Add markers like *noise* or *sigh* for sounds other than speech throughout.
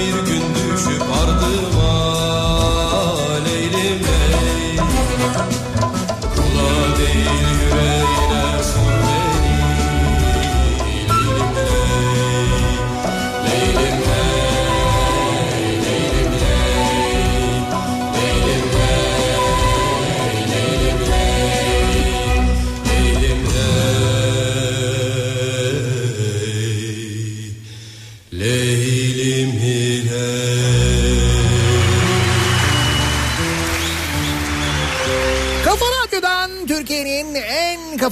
bir gün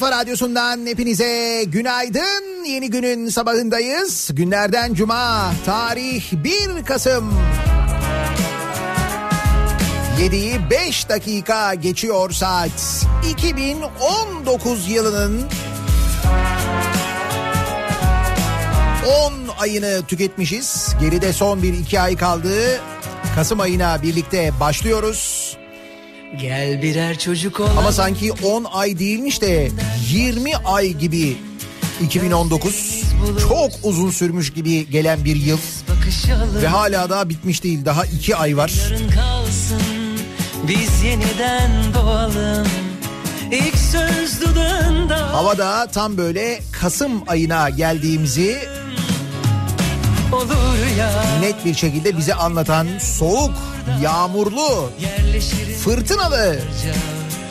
kafa radyosundan hepinize günaydın. Yeni günün sabahındayız. Günlerden cuma tarih 1 Kasım. 7'yi 5 dakika geçiyor saat. 2019 yılının 10 ayını tüketmişiz. Geride son bir iki ay kaldı. Kasım ayına birlikte başlıyoruz. Gel birer çocuk olalım. Ama sanki 10 ay değilmiş de 20 ay gibi 2019 çok uzun sürmüş gibi gelen bir yıl ve hala daha bitmiş değil daha 2 ay var. Kalsın biz yeniden doğalım. İlk söz dudağında Havada tam böyle Kasım ayına geldiğimizi net bir şekilde bize anlatan soğuk, yağmurlu, fırtınalı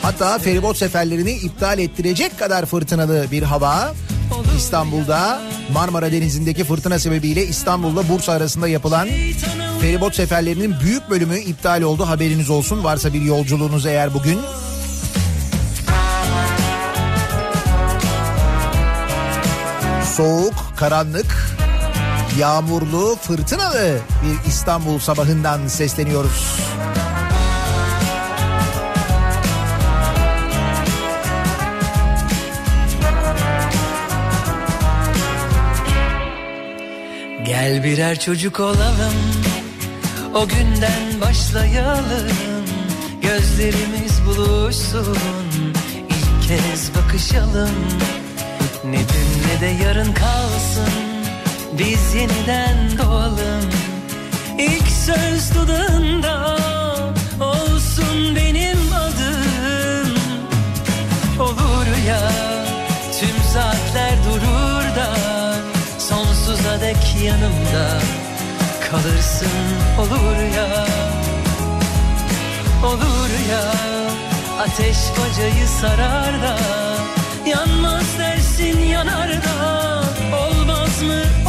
hatta feribot seferlerini iptal ettirecek kadar fırtınalı bir hava. İstanbul'da Marmara Denizi'ndeki fırtına sebebiyle İstanbul'la Bursa arasında yapılan feribot seferlerinin büyük bölümü iptal oldu. Haberiniz olsun varsa bir yolculuğunuz eğer bugün. Soğuk, karanlık, yağmurlu, fırtınalı bir İstanbul sabahından sesleniyoruz. Gel birer çocuk olalım. O günden başlayalım. Gözlerimiz buluşsun. İlk kez bakışalım. Ne dün ne de yarın kalsın. Biz yeniden doğalım. İlk söz dudağında Olsun benim adım. Olur ya Tüm saatler durur yanımda Kalırsın olur ya. Olur ya Ateş bacayı sarar da Yanmaz dersin yanar da Olmaz mı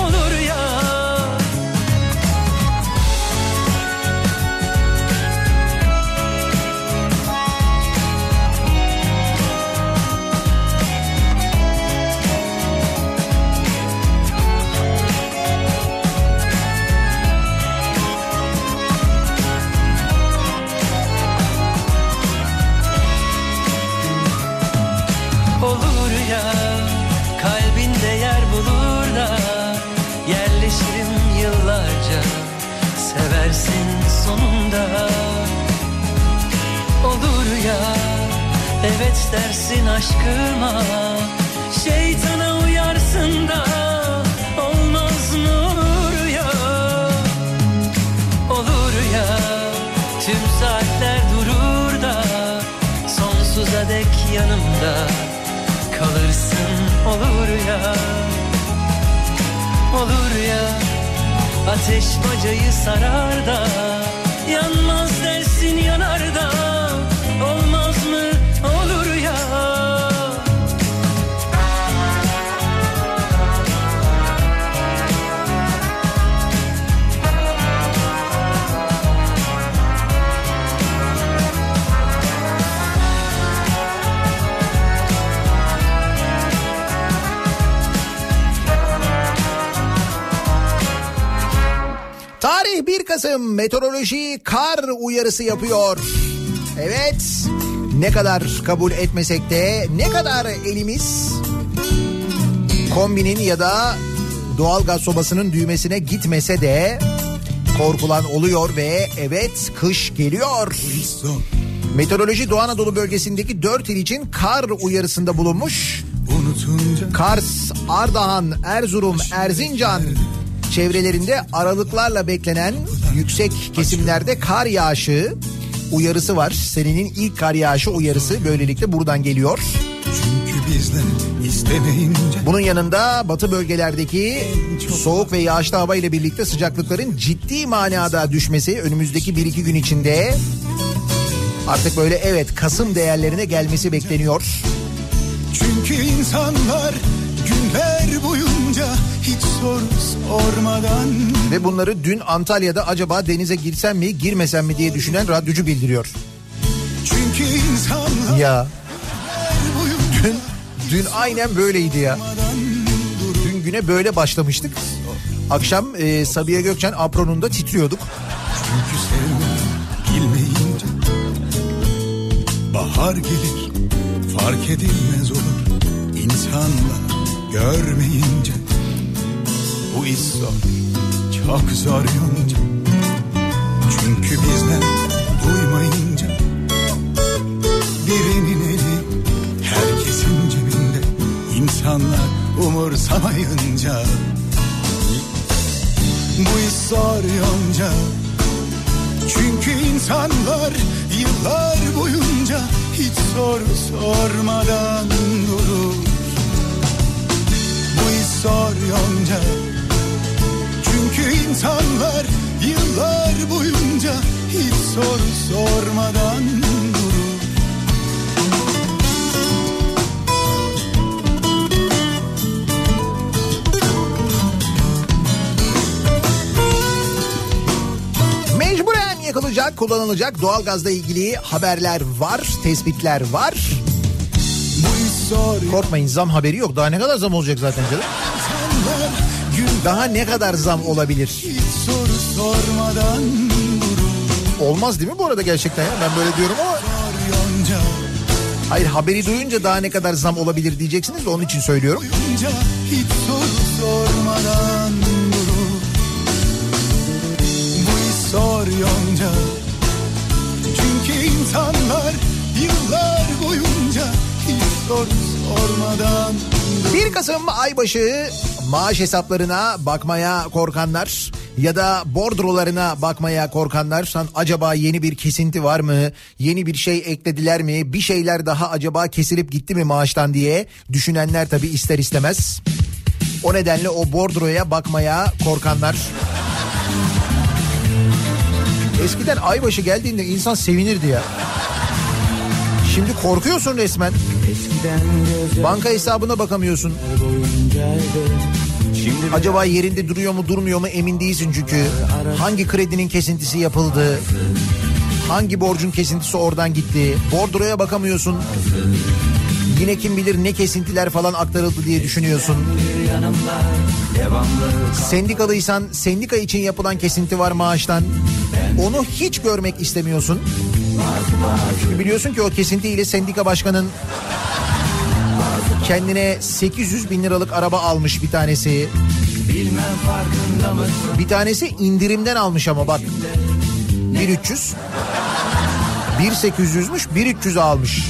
Evet dersin aşkıma Şeytana uyarsın da Olmaz mı olur ya? Olur ya Tüm saatler durur da Sonsuza dek yanımda Kalırsın olur ya? Olur ya Ateş bacayı sarar da Yanmaz dersin yanar da Kasım meteoroloji kar uyarısı yapıyor. Evet ne kadar kabul etmesek de ne kadar elimiz kombinin ya da doğal gaz sobasının düğmesine gitmese de korkulan oluyor ve evet kış geliyor. Meteoroloji Doğu Anadolu bölgesindeki 4 il için kar uyarısında bulunmuş. Kars, Ardahan, Erzurum, Erzincan çevrelerinde aralıklarla beklenen yüksek kesimlerde kar yağışı uyarısı var. Senenin ilk kar yağışı uyarısı böylelikle buradan geliyor. çünkü bizler istemeyince Bunun yanında batı bölgelerdeki soğuk ve yağışlı hava ile birlikte sıcaklıkların ciddi manada düşmesi önümüzdeki 1-2 gün içinde artık böyle evet Kasım değerlerine gelmesi bekleniyor. Çünkü insanlar günler boyunca hiç soru sormadan Ve bunları dün Antalya'da acaba denize girsem mi girmesem mi diye düşünen radyocu bildiriyor. Çünkü insanlar Ya dün, dün aynen böyleydi ya. Dün güne böyle başlamıştık. Akşam e, Sabiha Gökçen apronunda titriyorduk. Çünkü sevmek bilmeyince Bahar gelir fark edilmez olur İnsanlar görmeyince Bu iş zor çok zor yonca Çünkü bizler duymayınca Birinin eli herkesin cebinde İnsanlar umursamayınca Bu iş zor yonca çünkü insanlar yıllar boyunca hiç soru sormadan durur. Bu iş zor yonca. Çünkü insanlar yıllar boyunca hiç soru sormadan durur. Mecburen yakılacak, kullanılacak doğalgazla ilgili haberler var, tespitler var. Korkmayın zam haberi yok. Daha ne kadar zam olacak zaten canım? Daha ne kadar zam olabilir? hiç soru sormadan. Olmaz değil mi bu arada gerçekten ya? Ben böyle diyorum ama hayır haberi duyunca daha ne kadar zam olabilir diyeceksiniz de onun için söylüyorum. boyunca hiç soru sormadan durur. Bu iş zor yonca. Çünkü insanlar yıllar boyunca hiç soru sormadan 1 Kasım aybaşı maaş hesaplarına bakmaya korkanlar ya da bordrolarına bakmaya korkanlar sen acaba yeni bir kesinti var mı? Yeni bir şey eklediler mi? Bir şeyler daha acaba kesilip gitti mi maaştan diye düşünenler tabii ister istemez. O nedenle o bordroya bakmaya korkanlar. Eskiden aybaşı geldiğinde insan sevinirdi ya. Şimdi korkuyorsun resmen. Banka hesabına bakamıyorsun. Acaba yerinde duruyor mu durmuyor mu emin değilsin çünkü. Hangi kredinin kesintisi yapıldı? Hangi borcun kesintisi oradan gitti? Bordroya bakamıyorsun. Yine kim bilir ne kesintiler falan aktarıldı diye düşünüyorsun. Sendikalıysan sendika için yapılan kesinti var maaştan. Onu hiç görmek istemiyorsun. Çünkü biliyorsun ki o kesintiyle sendika başkanın kendine 800 bin liralık araba almış bir tanesi. Bir tanesi indirimden almış ama bak. 1300. 1800'müş 1300 almış.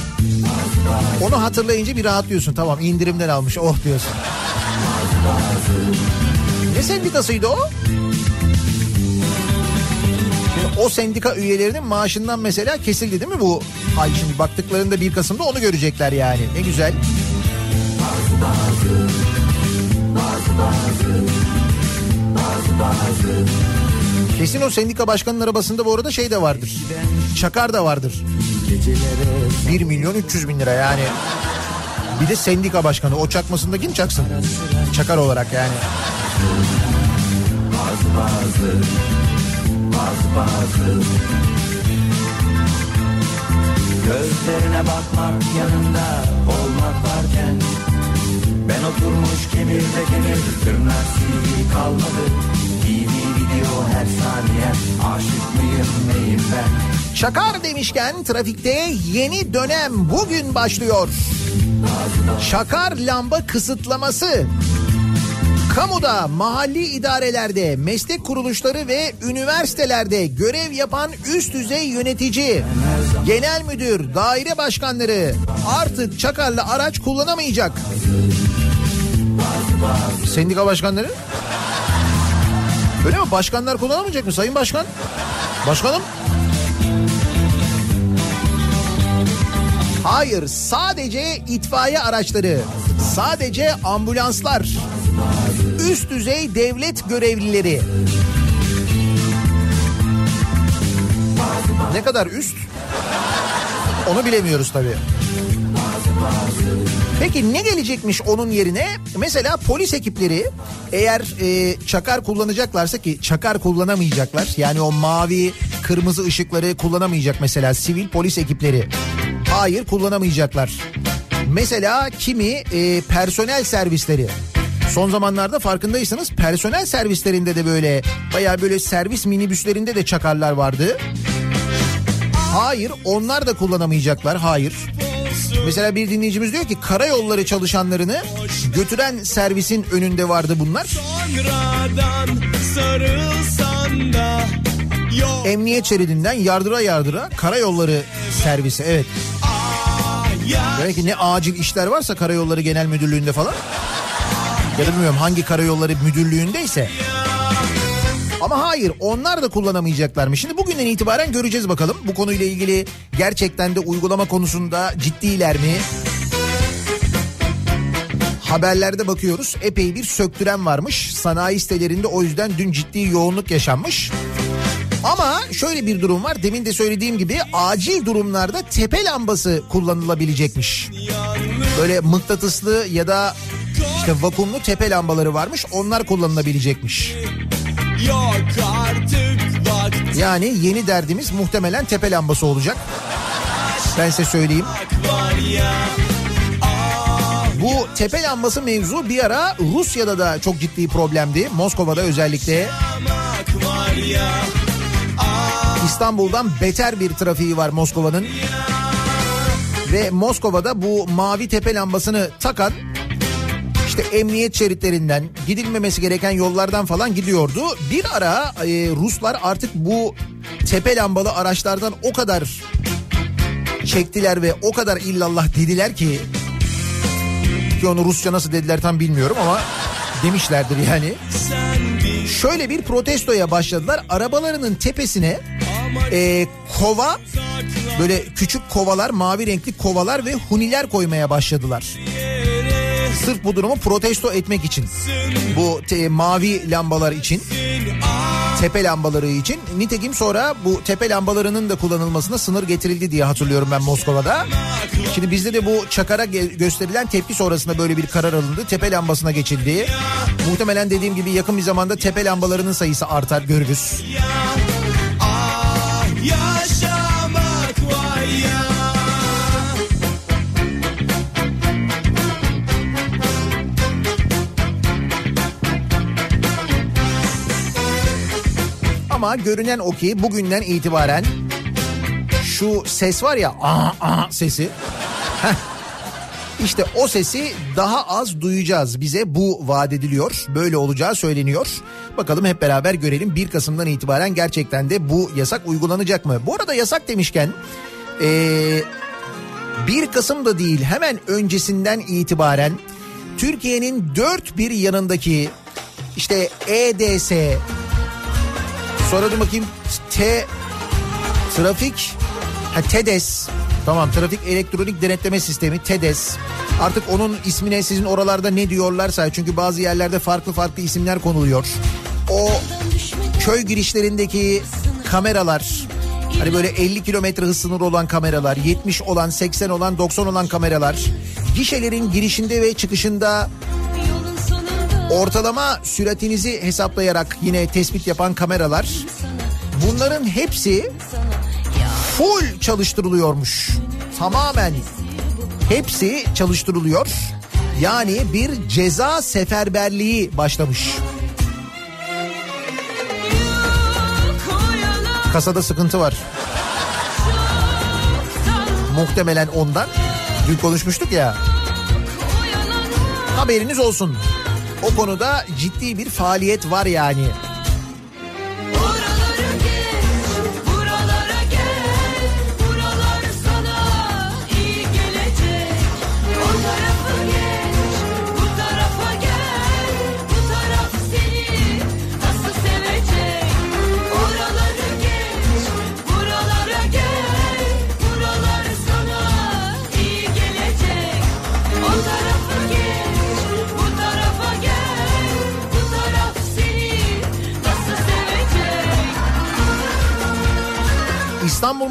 Onu hatırlayınca bir rahatlıyorsun. Tamam indirimden almış oh diyorsun. Ne sendikasıydı o? Şimdi o sendika üyelerinin maaşından mesela kesildi değil mi bu? Ay şimdi baktıklarında 1 Kasım'da onu görecekler yani. Ne güzel. Kesin o sendika başkanının arabasında bu arada şey de vardır. Çakar da vardır. 1 milyon 300 bin lira yani. Bir de sendika başkanı. O çakmasında kim çaksın? Çakar olarak yani. Gözlerine bakmak yanında olmak varken Ben oturmuş kemirde kemir tırnak silgi kalmadı TV video her saniye aşık mıyım neyim ben Çakar demişken trafikte yeni dönem bugün başlıyor. Çakar lamba kısıtlaması. Kamuda, mahalli idarelerde, meslek kuruluşları ve üniversitelerde görev yapan üst düzey yönetici, genel müdür, daire başkanları artık çakarlı araç kullanamayacak. Sendika başkanları? Öyle mi? Başkanlar kullanamayacak mı Sayın Başkan? Başkanım? Hayır sadece itfaiye araçları, sadece ambulanslar, üst düzey devlet görevlileri. Ne kadar üst? Onu bilemiyoruz tabii. Peki ne gelecekmiş onun yerine? Mesela polis ekipleri eğer e, çakar kullanacaklarsa ki çakar kullanamayacaklar. Yani o mavi kırmızı ışıkları kullanamayacak mesela sivil polis ekipleri. Hayır kullanamayacaklar. Mesela kimi e, personel servisleri. Son zamanlarda farkındaysanız personel servislerinde de böyle bayağı böyle servis minibüslerinde de çakarlar vardı. Hayır onlar da kullanamayacaklar hayır. Mesela bir dinleyicimiz diyor ki karayolları çalışanlarını götüren servisin önünde vardı bunlar. Emniyet şeridinden yardıra yardıra karayolları servisi evet. ya Demek ki ne acil işler varsa karayolları genel müdürlüğünde falan. Ya da bilmiyorum hangi karayolları müdürlüğündeyse. Ama hayır onlar da kullanamayacaklarmış. Şimdi bugünden itibaren göreceğiz bakalım. Bu konuyla ilgili gerçekten de uygulama konusunda ciddiler mi? Haberlerde bakıyoruz epey bir söktüren varmış. Sanayi sitelerinde o yüzden dün ciddi yoğunluk yaşanmış. Ama şöyle bir durum var. Demin de söylediğim gibi acil durumlarda tepe lambası kullanılabilecekmiş. Böyle mıknatıslı ya da işte vakumlu tepe lambaları varmış. Onlar kullanılabilecekmiş. Yani yeni derdimiz muhtemelen tepe lambası olacak. Ben size söyleyeyim. Bu tepe lambası mevzu bir ara Rusya'da da çok ciddi problemdi. Moskova'da özellikle. İstanbul'dan beter bir trafiği var Moskova'nın. Ve Moskova'da bu mavi tepe lambasını takan işte emniyet şeritlerinden gidilmemesi gereken yollardan falan gidiyordu. Bir ara e, Ruslar artık bu tepe lambalı araçlardan o kadar çektiler ve o kadar illallah dediler ki Ki onu Rusça nasıl dediler tam bilmiyorum ama demişlerdir yani. Şöyle bir protestoya başladılar. Arabalarının tepesine e, kova böyle küçük kovalar mavi renkli kovalar ve huniler koymaya başladılar. Sırf bu durumu protesto etmek için. Bu te- mavi lambalar için tepe lambaları için. Nitekim sonra bu tepe lambalarının da kullanılmasına sınır getirildi diye hatırlıyorum ben Moskova'da. Şimdi bizde de bu çakara gösterilen tepki sonrasında böyle bir karar alındı. Tepe lambasına geçildi. Muhtemelen dediğim gibi yakın bir zamanda tepe lambalarının sayısı artar görürüz. Ah yaşamak var ya Ama görünen o ki bugünden itibaren şu ses var ya aa, aa sesi. Heh. İşte o sesi daha az duyacağız. Bize bu vaat ediliyor. Böyle olacağı söyleniyor. Bakalım hep beraber görelim. 1 Kasım'dan itibaren gerçekten de bu yasak uygulanacak mı? Bu arada yasak demişken... Ee, 1 Kasım'da değil hemen öncesinden itibaren Türkiye'nin dört bir yanındaki işte EDS sonra da bakayım. T trafik ha, TEDES tamam trafik elektronik denetleme sistemi TEDES artık onun ismine sizin oralarda ne diyorlarsa çünkü bazı yerlerde farklı farklı isimler konuluyor. O köy girişlerindeki kameralar Hani böyle 50 kilometre hız sınırı olan kameralar, 70 olan, 80 olan, 90 olan kameralar, gişelerin girişinde ve çıkışında ortalama süratinizi hesaplayarak yine tespit yapan kameralar. Bunların hepsi full çalıştırılıyormuş. Tamamen hepsi çalıştırılıyor. Yani bir ceza seferberliği başlamış. Kasada sıkıntı var. Muhtemelen ondan. Dün konuşmuştuk ya. Haberiniz olsun. O konuda ciddi bir faaliyet var yani.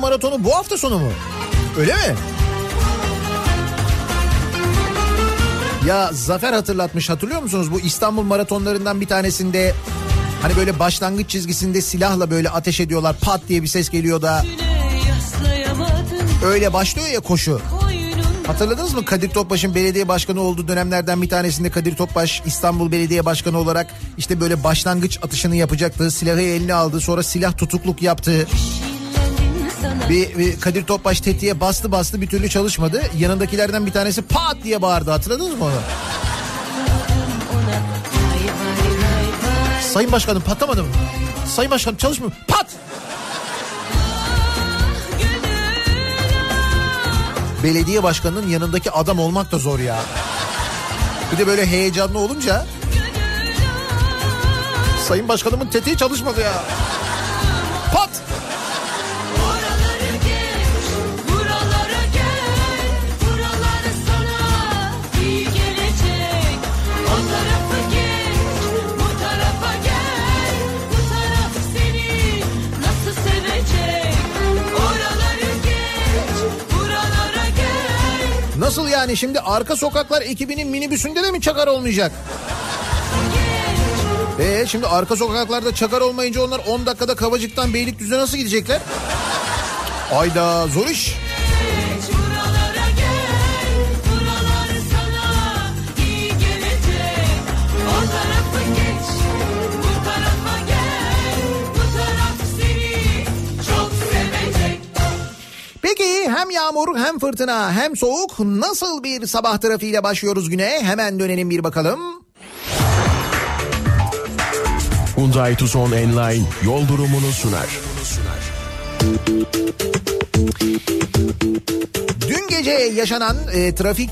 Maratonu bu hafta sonu mu? Öyle mi? Ya Zafer hatırlatmış hatırlıyor musunuz? Bu İstanbul maratonlarından bir tanesinde hani böyle başlangıç çizgisinde silahla böyle ateş ediyorlar pat diye bir ses geliyor da öyle başlıyor ya koşu. Hatırladınız mı Kadir Topbaş'ın belediye başkanı olduğu dönemlerden bir tanesinde Kadir Topbaş İstanbul Belediye Başkanı olarak işte böyle başlangıç atışını yapacaktı. Silahı eline aldı sonra silah tutukluk yaptı. Bir, bir Kadir Topbaş tetiğe bastı bastı bir türlü çalışmadı. Yanındakilerden bir tanesi pat diye bağırdı hatırladınız mı onu? Sayın Başkanım patlamadı mı? Sayın Başkanım çalışmıyor. Pat! Belediye başkanının yanındaki adam olmak da zor ya. Bir de böyle heyecanlı olunca Sayın Başkanımın tetiği çalışmadı ya. Nasıl yani şimdi arka sokaklar ekibinin minibüsünde de mi çakar olmayacak? Ee şimdi arka sokaklarda çakar olmayınca onlar 10 dakikada Kavacık'tan Beylikdüzü'ne nasıl gidecekler? Ayda zor iş. Hem yağmur hem fırtına hem soğuk nasıl bir sabah trafiğiyle başlıyoruz güne? Hemen dönelim bir bakalım. Hyundai Tucson Enline yol durumunu sunar. Dün gece yaşanan e, trafik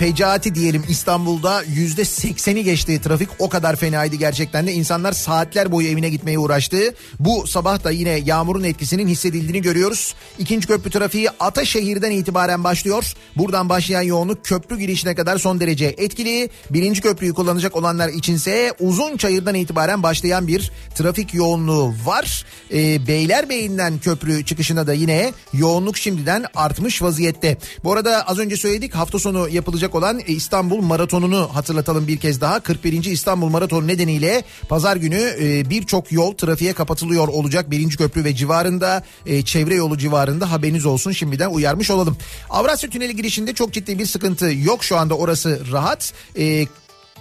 fecaati diyelim İstanbul'da yüzde sekseni geçti trafik o kadar fenaydı gerçekten de insanlar saatler boyu evine gitmeye uğraştı. Bu sabah da yine yağmurun etkisinin hissedildiğini görüyoruz. İkinci köprü trafiği Ataşehir'den itibaren başlıyor. Buradan başlayan yoğunluk köprü girişine kadar son derece etkili. Birinci köprüyü kullanacak olanlar içinse uzun çayırdan itibaren başlayan bir trafik yoğunluğu var. Ee, Beylerbeyi'nden köprü çıkışına da yine yoğunluk şimdiden artmış vaziyette. Bu arada az önce söyledik hafta sonu yapılacak olan e, İstanbul Maratonu'nu hatırlatalım bir kez daha. 41. İstanbul Maratonu nedeniyle pazar günü e, birçok yol trafiğe kapatılıyor olacak. Birinci köprü ve civarında e, çevre yolu civarında haberiniz olsun şimdiden uyarmış olalım. Avrasya Tüneli girişinde çok ciddi bir sıkıntı yok şu anda orası rahat.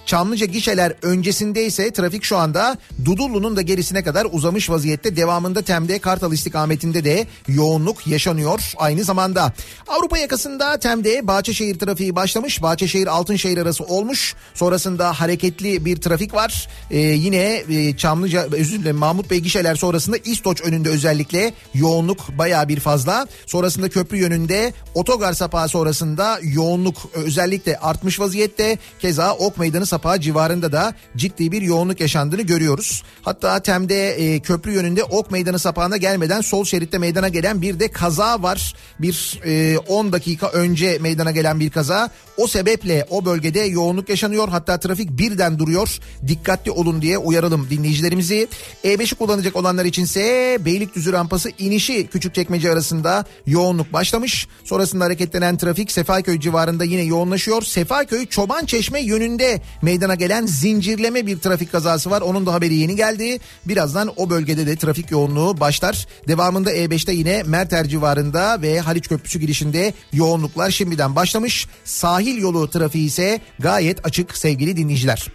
E, Çamlıca gişeler öncesinde ise trafik şu anda Dudullu'nun da gerisine kadar uzamış vaziyette. Devamında Tem'de Kartal istikametinde de yoğunluk yaşanıyor aynı zamanda. Avrupa yakasında Tem'de Bahçeşehir trafiği başlamış. Bahçeşehir Altınşehir arası olmuş. Sonrasında hareketli bir trafik var. Ee, yine e, Çamlıca özür dilerim Mahmut Bey gişeler sonrasında İstoç önünde özellikle yoğunluk baya bir fazla. Sonrasında köprü yönünde otogar sapağı sonrasında yoğunluk özellikle artmış vaziyette. Keza Ok Meydanı sapağı civarında da ciddi bir yoğunluk yaşandığını görüyoruz. Hatta Tem'de e, köprü yönünde Ok Meydanı sapağına gelmeden sol şeritte meydana gelen bir de kaza var. Bir e, 10 dakika önce meydana gelen bir kaza. O sebeple o bölgede yoğunluk yaşanıyor. Hatta trafik birden duruyor. Dikkatli olun diye uyaralım dinleyicilerimizi. E5'i kullanacak olanlar içinse Beylikdüzü rampası inişi Küçükçekmece arasında yoğunluk başlamış. Sonrasında hareketlenen trafik Sefaköy civarında yine yoğunlaşıyor. Sefaköy Çoban Çeşme yönünde meydana gelen zincirleme bir trafik kazası var. Onun da haberi yeni geldi. Birazdan o bölgede de trafik yoğunluğu başlar. Devamında E5'te yine Merter civarında ve Haliç Köprüsü girişinde yoğunluklar şimdiden başlamış. Sahil yolu trafiği ise gayet açık sevgili dinleyiciler.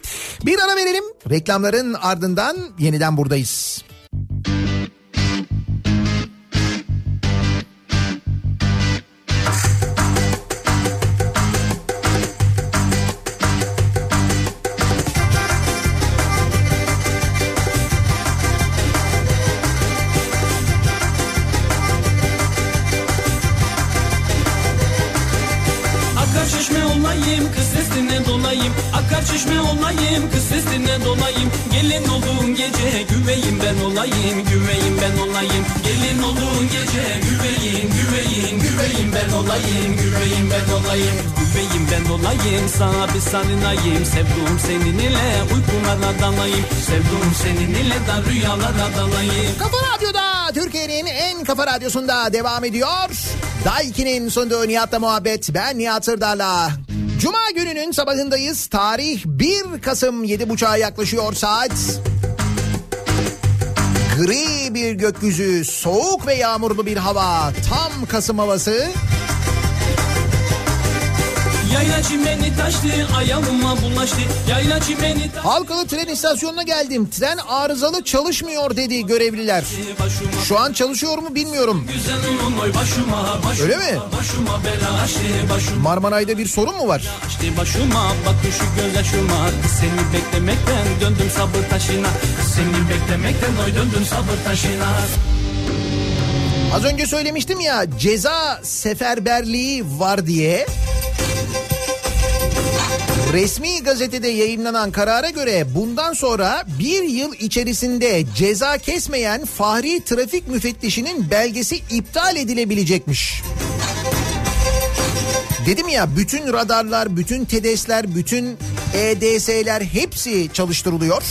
Bir ara verelim. Reklamların ardından yeniden buradayız. Çeşme olayım kız sesine dolayım Akar çeşme olayım kız sesine dolayım Gelin olduğun gece güveyim ben olayım Güveyim ben olayım Gelin olduğun gece güveyin güveyin Güveyim ben olayım Güveyim ben olayım Güveyim ben olayım Sana bir sarılayım Sevduğum senin ile uykulara dalayım Sevduğum senin ile de rüyalara dalayım Kafa Radyo'da Türkiye'nin en kafa radyosunda devam ediyor. Daiki'nin sunduğu Nihat'la muhabbet. Ben Nihat Sırdar'la. Cuma gününün sabahındayız. Tarih 1 Kasım 7.30'a yaklaşıyor saat. Gri bir gökyüzü, soğuk ve yağmurlu bir hava. Tam Kasım havası. Yayla çimeni taştı ayağıma bulaştı Yayla çimeni taştı Halkalı tren istasyonuna geldim. Tren arızalı çalışmıyor dedi görevliler. Şu an çalışıyor mu bilmiyorum. Öyle mi? Marmaray'da bir sorun mu var? başıma Bak şu gözyaşıma Kız Seni beklemekten döndüm sabır taşına Seni beklemekten oy döndüm sabır taşına Az önce söylemiştim ya ceza seferberliği var diye. Resmi gazetede yayınlanan karara göre bundan sonra bir yıl içerisinde ceza kesmeyen Fahri Trafik Müfettişinin belgesi iptal edilebilecekmiş. Dedim ya bütün radarlar, bütün TEDES'ler, bütün EDS'ler hepsi çalıştırılıyor.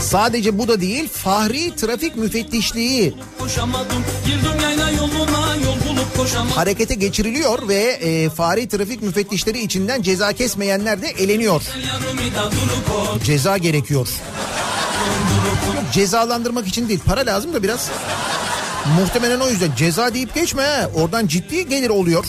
Sadece bu da değil Fahri Trafik Müfettişliği Koşamadım girdim yayla yoluna harekete geçiriliyor ve e, fari trafik müfettişleri içinden ceza kesmeyenler de eleniyor. Ceza gerekiyor. Yok, cezalandırmak için değil para lazım da biraz. Muhtemelen o yüzden ceza deyip geçme he. Oradan ciddi gelir oluyor.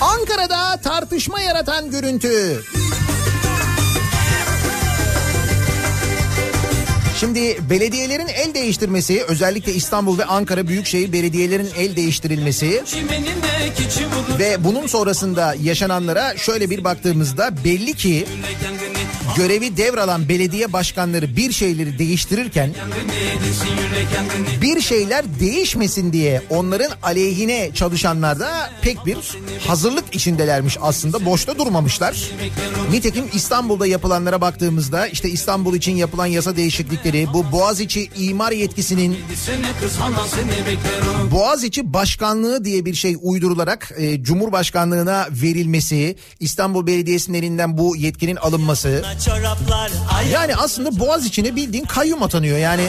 Ankara'da tartışma yaratan görüntü. Şimdi belediyelerin el değiştirmesi özellikle İstanbul ve Ankara Büyükşehir Belediyelerin el değiştirilmesi ve bunun sonrasında yaşananlara şöyle bir baktığımızda belli ki görevi devralan belediye başkanları bir şeyleri değiştirirken bir şeyler değişmesin diye onların aleyhine çalışanlar da pek bir hazırlık içindelermiş aslında boşta durmamışlar. Nitekim İstanbul'da yapılanlara baktığımızda işte İstanbul için yapılan yasa değişiklikleri bu Boğaziçi imar yetkisinin Boğaziçi Başkanlığı diye bir şey uydurularak e, Cumhurbaşkanlığına verilmesi, İstanbul Belediyesi'nin elinden bu yetkinin alınması. Çoraplar ay Yani aslında Boğaziçi'ne bildiğin kayyum atanıyor yani.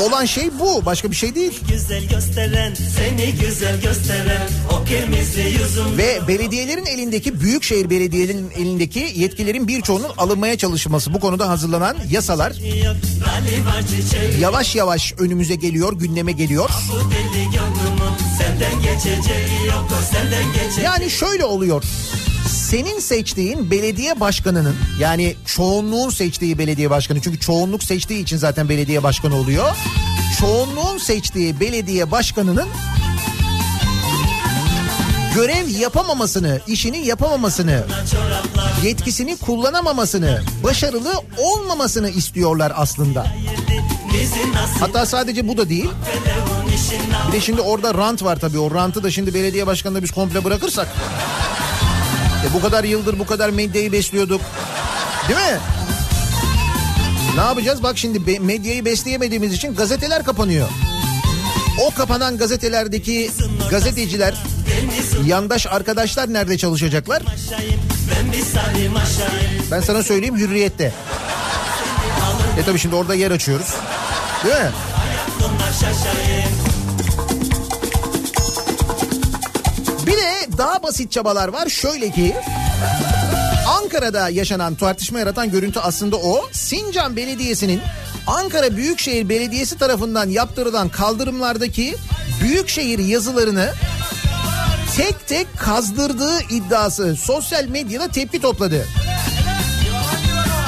Olan şey bu başka bir şey değil. güzel gösteren seni güzel gösteren o kırmızı yüzüm Ve belediyelerin elindeki büyükşehir belediyelerinin elindeki yetkilerin birçoğunun alınmaya çalışılması bu konuda hazırlanan yasalar yavaş yavaş önümüze geliyor, gündeme geliyor. Yani şöyle oluyor. Senin seçtiğin belediye başkanının yani çoğunluğun seçtiği belediye başkanı çünkü çoğunluk seçtiği için zaten belediye başkanı oluyor. Çoğunluğun seçtiği belediye başkanının görev yapamamasını, işini yapamamasını, yetkisini kullanamamasını, başarılı olmamasını istiyorlar aslında. Hatta sadece bu da değil. Bir de şimdi orada rant var tabii. O rantı da şimdi belediye başkanına biz komple bırakırsak. E bu kadar yıldır bu kadar medyayı besliyorduk. Değil mi? Ne yapacağız? Bak şimdi medyayı besleyemediğimiz için gazeteler kapanıyor. O kapanan gazetelerdeki gazeteciler, yandaş arkadaşlar nerede çalışacaklar? ben sana söyleyeyim hürriyette. E tabii şimdi orada yer açıyoruz. Değil mi? Daha basit çabalar var. Şöyle ki Ankara'da yaşanan tartışma yaratan görüntü aslında o. Sincan Belediyesi'nin Ankara Büyükşehir Belediyesi tarafından yaptırılan kaldırımlardaki büyükşehir yazılarını tek tek kazdırdığı iddiası sosyal medyada tepki topladı.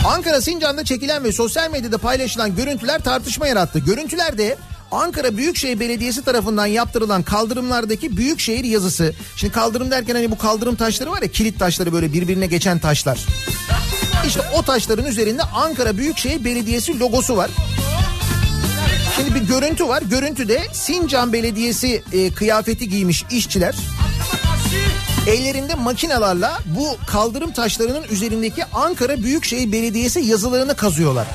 Ankara Sincan'da çekilen ve sosyal medyada paylaşılan görüntüler tartışma yarattı. Görüntülerde Ankara Büyükşehir Belediyesi tarafından yaptırılan kaldırımlardaki büyükşehir yazısı. Şimdi kaldırım derken hani bu kaldırım taşları var ya kilit taşları böyle birbirine geçen taşlar. İşte o taşların üzerinde Ankara Büyükşehir Belediyesi logosu var. Şimdi bir görüntü var. Görüntüde Sincan Belediyesi e, kıyafeti giymiş işçiler ellerinde makinalarla bu kaldırım taşlarının üzerindeki Ankara Büyükşehir Belediyesi yazılarını kazıyorlar.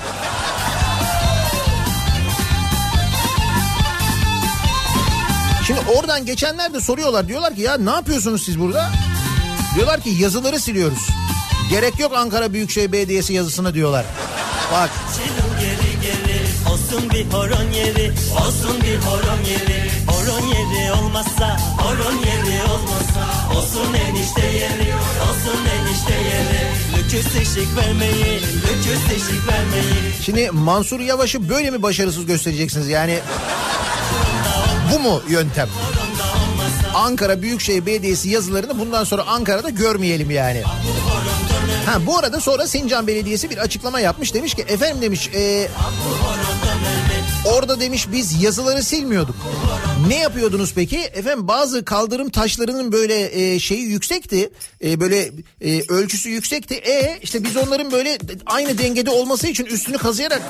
Şimdi oradan geçenler de soruyorlar. Diyorlar ki ya ne yapıyorsunuz siz burada? Diyorlar ki yazıları siliyoruz. Gerek yok Ankara Büyükşehir Belediyesi yazısına diyorlar. Bak Çılım geri geri olsun bir horon yeri olsun bir horon yeri horon yeri olmazsa horon yeri olmazsa olsun enişte yeri olsun enişte yeri lüküs eşik vermeyi lüküs eşik vermeyi Şimdi Mansur Yavaş'ı böyle mi başarısız göstereceksiniz? Yani bu mu yöntem? Ankara Büyükşehir Belediyesi yazılarını bundan sonra Ankara'da görmeyelim yani. Ha bu arada sonra Sincan Belediyesi bir açıklama yapmış demiş ki efendim demiş e, orada demiş biz yazıları silmiyorduk. Ne yapıyordunuz peki? Efendim bazı kaldırım taşlarının böyle e, şeyi yüksekti. E, böyle e, ölçüsü yüksekti. E işte biz onların böyle aynı dengede olması için üstünü kazıyarak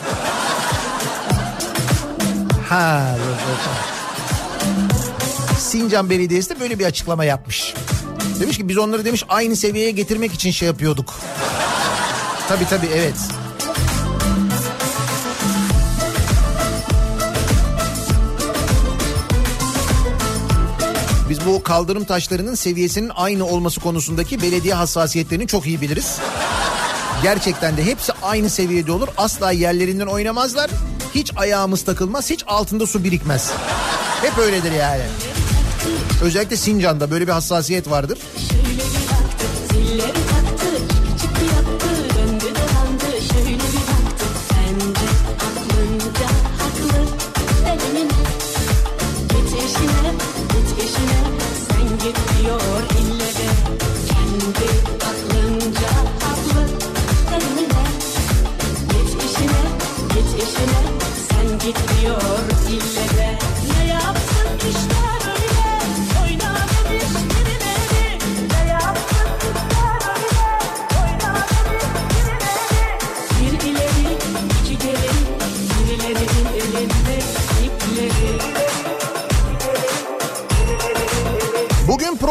Ha. evet, evet. Sincan Belediyesi de böyle bir açıklama yapmış. Demiş ki biz onları demiş aynı seviyeye getirmek için şey yapıyorduk. *laughs* Tabii tabii evet. Biz bu kaldırım taşlarının seviyesinin aynı olması konusundaki belediye hassasiyetlerini çok iyi biliriz. Gerçekten de hepsi aynı seviyede olur. Asla yerlerinden oynamazlar. Hiç ayağımız takılmaz, hiç altında su birikmez. Hep öyledir yani. Özellikle Sincan'da böyle bir hassasiyet vardır.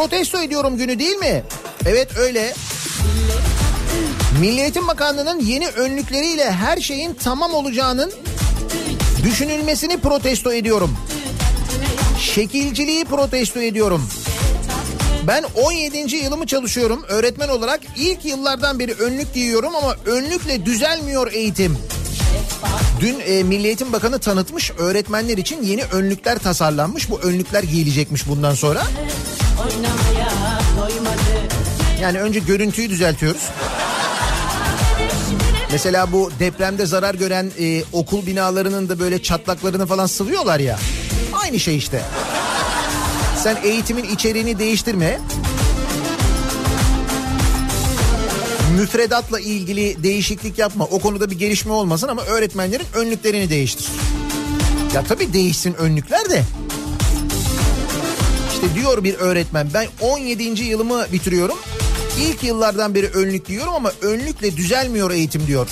Protesto ediyorum günü değil mi? Evet öyle. Milli Eğitim Bakanlığı'nın yeni önlükleriyle her şeyin tamam olacağının düşünülmesini protesto ediyorum. Şekilciliği protesto ediyorum. Ben 17. yılımı çalışıyorum öğretmen olarak. ilk yıllardan beri önlük giyiyorum ama önlükle düzelmiyor eğitim. Dün e, Milli Eğitim Bakanı tanıtmış öğretmenler için yeni önlükler tasarlanmış. Bu önlükler giyilecekmiş bundan sonra. Yani önce görüntüyü düzeltiyoruz. Mesela bu depremde zarar gören e, okul binalarının da böyle çatlaklarını falan sıvıyorlar ya. Aynı şey işte. Sen eğitimin içeriğini değiştirme. Müfredatla ilgili değişiklik yapma. O konuda bir gelişme olmasın ama öğretmenlerin önlüklerini değiştir. Ya tabii değişsin önlükler de. İşte diyor bir öğretmen ben 17. yılımı bitiriyorum. İlk yıllardan beri önlük giyiyorum ama önlükle düzelmiyor eğitim diyor.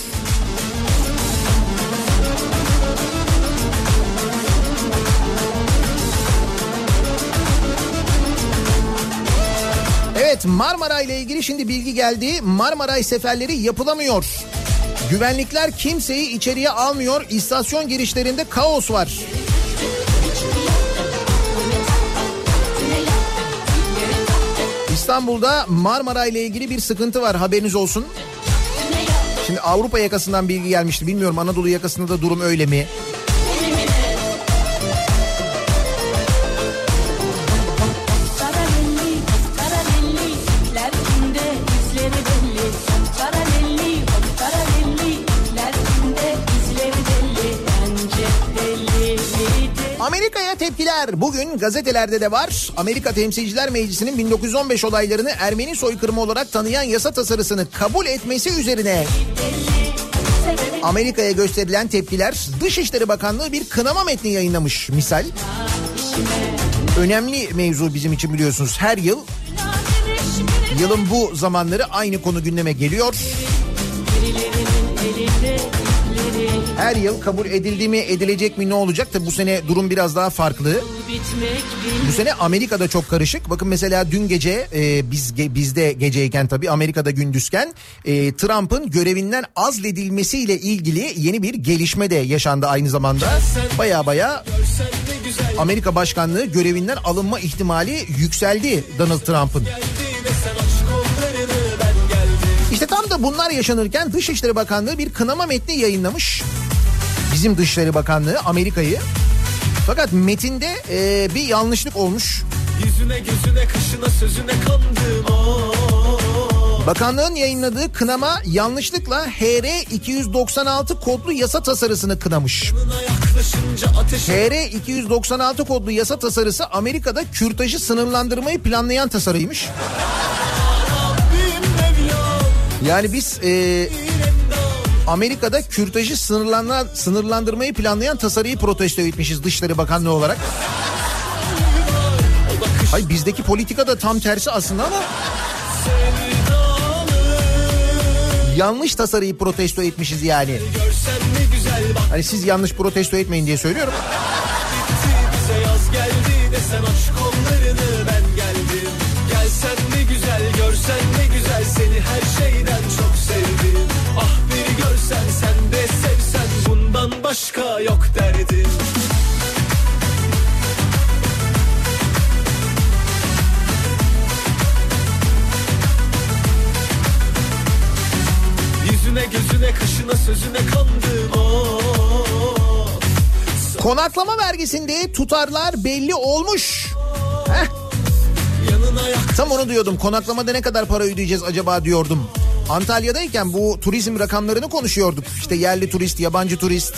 Evet Marmara ile ilgili şimdi bilgi geldi. Marmaray seferleri yapılamıyor. Güvenlikler kimseyi içeriye almıyor. İstasyon girişlerinde kaos var. İstanbul'da Marmara ile ilgili bir sıkıntı var haberiniz olsun. Şimdi Avrupa yakasından bilgi gelmişti. Bilmiyorum Anadolu yakasında da durum öyle mi? Tepkiler bugün gazetelerde de var. Amerika Temsilciler Meclisi'nin 1915 olaylarını Ermeni soykırımı olarak tanıyan yasa tasarısını kabul etmesi üzerine Amerika'ya gösterilen tepkiler Dışişleri Bakanlığı bir kınama metni yayınlamış misal. Önemli mevzu bizim için biliyorsunuz her yıl yılın bu zamanları aynı konu gündeme geliyor. Her yıl kabul edildi mi edilecek mi ne olacak da bu sene durum biraz daha farklı. Bu sene Amerika'da çok karışık. Bakın mesela dün gece e, biz ge- bizde geceyken tabii Amerika'da gündüzken e, Trump'ın görevinden azledilmesiyle ilgili yeni bir gelişme de yaşandı aynı zamanda. Baya baya Amerika başkanlığı görevinden alınma ihtimali yükseldi Donald Trump'ın. İşte tam da bunlar yaşanırken Dışişleri Bakanlığı bir kınama metni yayınlamış. Bizim Dışişleri Bakanlığı Amerika'yı. Fakat metinde e, bir yanlışlık olmuş. Yüzüne gözüne kaşına sözüne kandım oh. Bakanlığın yayınladığı kınama yanlışlıkla HR 296 kodlu yasa tasarısını kınamış. HR 296 kodlu yasa tasarısı Amerika'da kürtajı sınırlandırmayı planlayan tasarıymış. Yani biz e, Amerika'da kürtajı sınırlandırmayı planlayan tasarıyı protesto etmişiz Dışişleri Bakanlığı olarak. Hayır bizdeki politika da tam tersi aslında ama yanlış tasarıyı protesto etmişiz yani. Hani siz yanlış protesto etmeyin diye söylüyorum. Başka yok derdim Yüzüne gözüne kaşına sözüne kandım oh. Konaklama vergisinde tutarlar belli olmuş. Heh, tam onu diyordum. Konaklamada ne kadar para ödeyeceğiz acaba diyordum. Antalya'dayken bu turizm rakamlarını konuşuyorduk. İşte yerli turist, yabancı turist.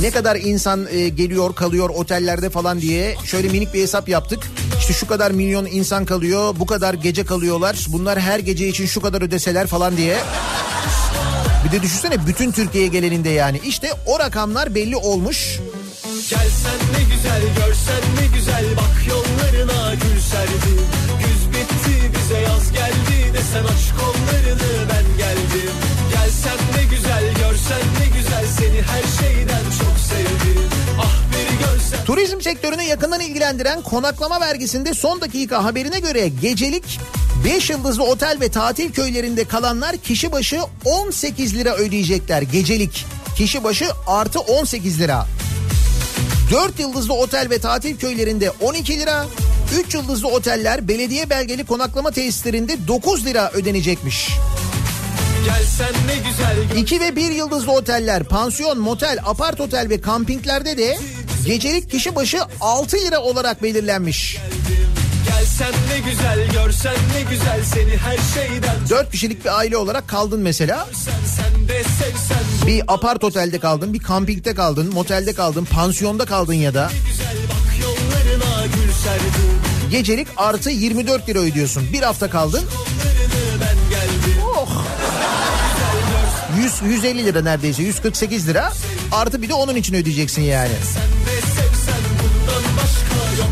Ne kadar insan e, geliyor kalıyor otellerde falan diye şöyle minik bir hesap yaptık. İşte şu kadar milyon insan kalıyor, bu kadar gece kalıyorlar. Bunlar her gece için şu kadar ödeseler falan diye. Bir de düşünsene bütün Türkiye'ye geleninde yani. İşte o rakamlar belli olmuş. Gelsen ne güzel görsen ne güzel bak yollarına gül serdim desen aç kollarını ben geldim Gelsen ne güzel görsen ne güzel seni her şeyden çok sevdim Ah bir görsen Turizm sektörünü yakından ilgilendiren konaklama vergisinde son dakika haberine göre gecelik 5 yıldızlı otel ve tatil köylerinde kalanlar kişi başı 18 lira ödeyecekler gecelik. Kişi başı artı 18 lira. 4 yıldızlı otel ve tatil köylerinde 12 lira. 3 yıldızlı oteller belediye belgeli konaklama tesislerinde 9 lira ödenecekmiş. Gelsen ne güzel 2 ve 1 yıldızlı oteller, pansiyon, motel, apart otel ve kampinglerde de gecelik kişi başı 6 lira olarak belirlenmiş. Gelsen ne güzel görsen ne güzel seni her şeyden 4 kişilik bir aile olarak kaldın mesela. Bir apart otelde kaldın, bir kampingde kaldın, motelde kaldın, pansiyonda kaldın ya da güzel gecelik artı 24 lira ödüyorsun. Bir hafta kaldın. Oh. 100 150 lira neredeyse 148 lira. Artı bir de onun için ödeyeceksin yani.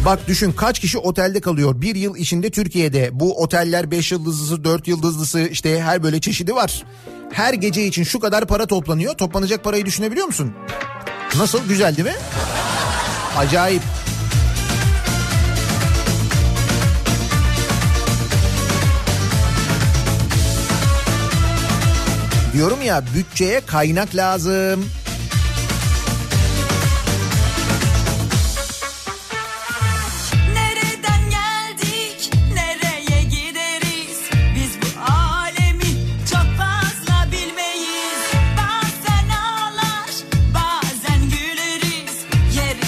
Bak düşün kaç kişi otelde kalıyor bir yıl içinde Türkiye'de. Bu oteller 5 yıldızlısı 4 yıldızlısı işte her böyle çeşidi var. Her gece için şu kadar para toplanıyor. Toplanacak parayı düşünebiliyor musun? Nasıl güzel değil mi? Acayip.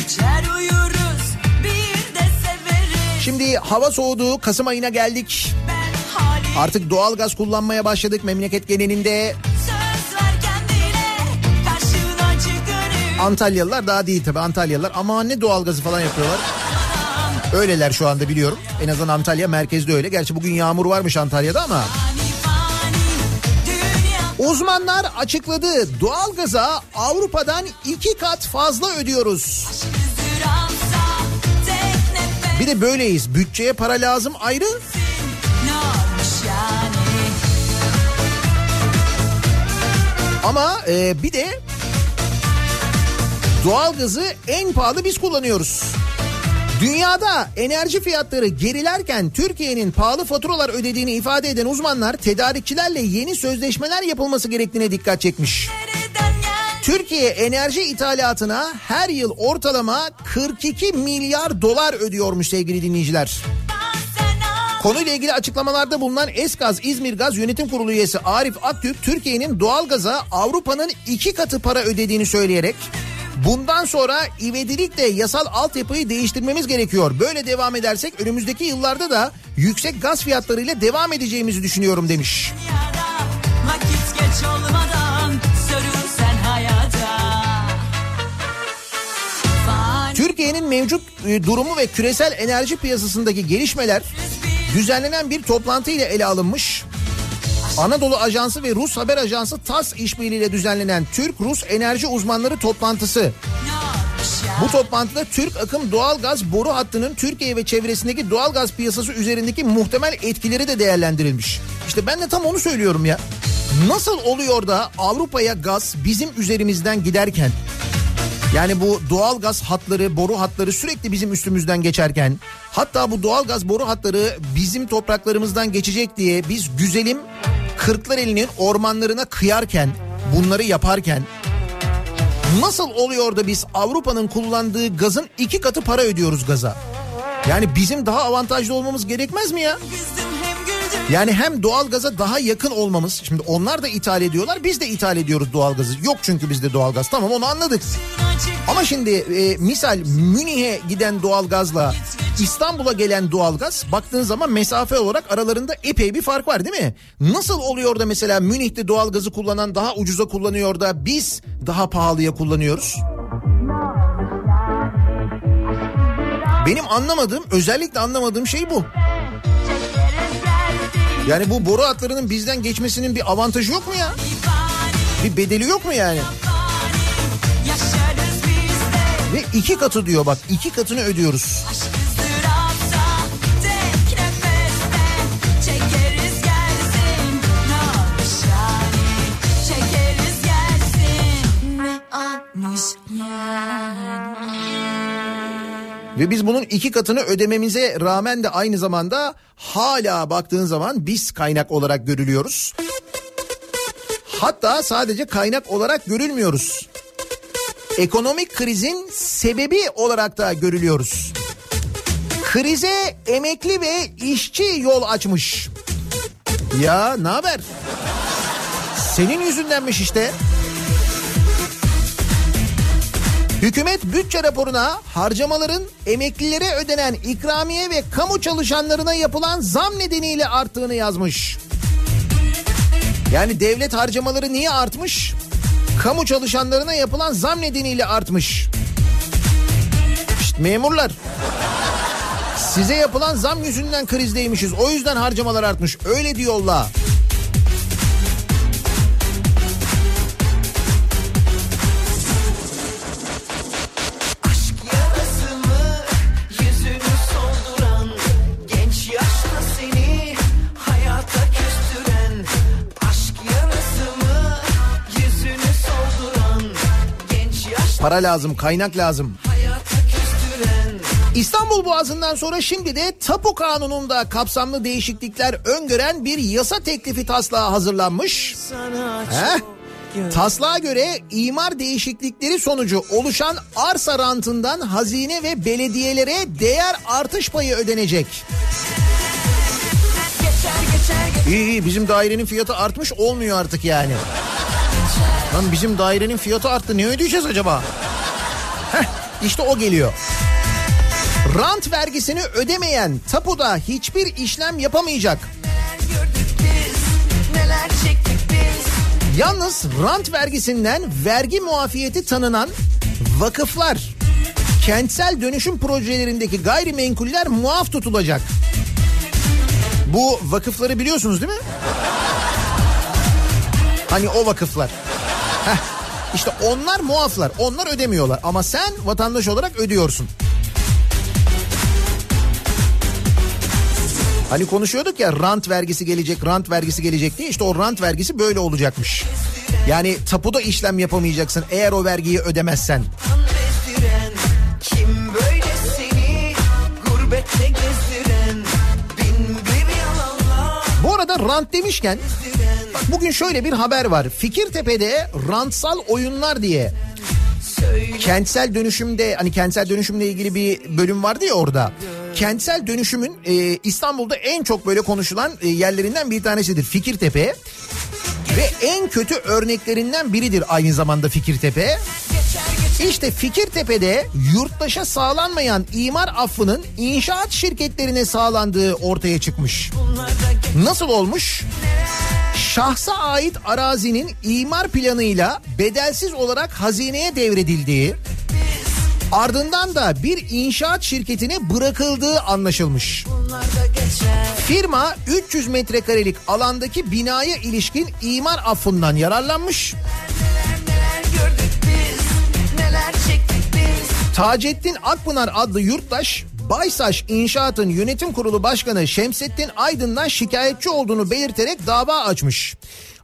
İçer uyuruz, bir de severiz. Şimdi hava soğudu Kasım ayına geldik. Artık doğalgaz kullanmaya başladık memleket genelinde. Antalyalılar daha değil tabii Antalyalılar ama ne doğalgazı falan yapıyorlar. Öyleler şu anda biliyorum. En azından Antalya merkezde öyle. Gerçi bugün yağmur varmış Antalya'da ama. Uzmanlar açıkladı. Doğalgaza Avrupa'dan iki kat fazla ödüyoruz. Bir de böyleyiz. Bütçeye para lazım ayrı. Ama e, bir de doğalgazı en pahalı biz kullanıyoruz. Dünyada enerji fiyatları gerilerken Türkiye'nin pahalı faturalar ödediğini ifade eden uzmanlar tedarikçilerle yeni sözleşmeler yapılması gerektiğine dikkat çekmiş. Türkiye enerji ithalatına her yıl ortalama 42 milyar dolar ödüyormuş sevgili dinleyiciler. Konuyla ilgili açıklamalarda bulunan Eskaz İzmir Gaz Yönetim Kurulu üyesi Arif Aktürk Türkiye'nin doğalgaza Avrupa'nın iki katı para ödediğini söyleyerek bundan sonra ivedilikle yasal altyapıyı değiştirmemiz gerekiyor. Böyle devam edersek önümüzdeki yıllarda da yüksek gaz fiyatlarıyla devam edeceğimizi düşünüyorum demiş. Türkiye'nin mevcut e, durumu ve küresel enerji piyasasındaki gelişmeler düzenlenen bir toplantı ile ele alınmış. Anadolu Ajansı ve Rus Haber Ajansı TAS işbirliğiyle düzenlenen Türk-Rus enerji uzmanları toplantısı. Bu toplantıda Türk akım doğalgaz boru hattının Türkiye ve çevresindeki doğalgaz piyasası üzerindeki muhtemel etkileri de değerlendirilmiş. İşte ben de tam onu söylüyorum ya. Nasıl oluyor da Avrupa'ya gaz bizim üzerimizden giderken yani bu doğalgaz hatları, boru hatları sürekli bizim üstümüzden geçerken hatta bu doğalgaz boru hatları bizim topraklarımızdan geçecek diye biz güzelim Kırklareli'nin ormanlarına kıyarken bunları yaparken Nasıl oluyor da biz Avrupa'nın kullandığı gazın iki katı para ödüyoruz gaza? Yani bizim daha avantajlı olmamız gerekmez mi ya? Güldüm. Yani hem doğalgaza daha yakın olmamız. Şimdi onlar da ithal ediyorlar biz de ithal ediyoruz doğalgazı. Yok çünkü bizde doğalgaz tamam onu anladık. Ama şimdi e, misal Münih'e giden doğalgazla İstanbul'a gelen doğalgaz baktığın zaman mesafe olarak aralarında epey bir fark var değil mi? Nasıl oluyor da mesela Münih'te doğalgazı kullanan daha ucuza kullanıyor da biz daha pahalıya kullanıyoruz? Benim anlamadığım özellikle anlamadığım şey bu. Yani bu boru hatlarının bizden geçmesinin bir avantajı yok mu ya? Bir bedeli yok mu yani? Ve iki katı diyor bak iki katını ödüyoruz. Aşk Ve biz bunun iki katını ödememize rağmen de aynı zamanda hala baktığın zaman biz kaynak olarak görülüyoruz. Hatta sadece kaynak olarak görülmüyoruz. Ekonomik krizin sebebi olarak da görülüyoruz. Krize emekli ve işçi yol açmış. Ya ne haber? Senin yüzündenmiş işte. Hükümet bütçe raporuna harcamaların emeklilere ödenen ikramiye ve kamu çalışanlarına yapılan zam nedeniyle arttığını yazmış. Yani devlet harcamaları niye artmış? Kamu çalışanlarına yapılan zam nedeniyle artmış. İşte memurlar. Size yapılan zam yüzünden krizdeymişiz. O yüzden harcamalar artmış. Öyle diyorlar. Para lazım, kaynak lazım. İstanbul Boğazı'ndan sonra şimdi de Tapu Kanunu'nda kapsamlı değişiklikler öngören bir yasa teklifi taslağı hazırlanmış. Heh. Taslağa göre imar değişiklikleri sonucu oluşan arsa rantından hazine ve belediyelere değer artış payı ödenecek. İyi iyi bizim dairenin fiyatı artmış olmuyor artık yani. Lan bizim dairenin fiyatı arttı ne ödeyeceğiz acaba? Heh, işte o geliyor. Rant vergisini ödemeyen tapuda hiçbir işlem yapamayacak. Yalnız rant vergisinden vergi muafiyeti tanınan vakıflar, kentsel dönüşüm projelerindeki gayrimenkuller muaf tutulacak. Bu vakıfları biliyorsunuz değil mi? Hani o vakıflar. Heh, işte onlar muaflar, onlar ödemiyorlar ama sen vatandaş olarak ödüyorsun. Hani konuşuyorduk ya rant vergisi gelecek, rant vergisi gelecek diye işte o rant vergisi böyle olacakmış. Yani tapuda işlem yapamayacaksın eğer o vergiyi ödemezsen. bezdiren Kim böyle seni gurbette gezdiren Bin bir yalanla Bu arada rant demişken bak bugün şöyle bir haber var. Fikirtepe'de rantsal oyunlar diye kentsel dönüşümde hani kentsel dönüşümle ilgili bir bölüm vardı ya orada. Kentsel dönüşümün e, İstanbul'da en çok böyle konuşulan e, yerlerinden bir tanesidir Fikirtepe. Ve en kötü örneklerinden biridir aynı zamanda Fikirtepe. İşte Fikirtepe'de yurttaşa sağlanmayan imar affının inşaat şirketlerine sağlandığı ortaya çıkmış. Nasıl olmuş? Şahsa ait arazinin imar planıyla bedelsiz olarak hazineye devredildiği, ardından da bir inşaat şirketine bırakıldığı anlaşılmış. Firma 300 metrekarelik alandaki binaya ilişkin imar affından yararlanmış. Neler Taceddin Akpınar adlı yurttaş Baysaş İnşaat'ın yönetim kurulu başkanı Şemsettin Aydın'dan şikayetçi olduğunu belirterek dava açmış.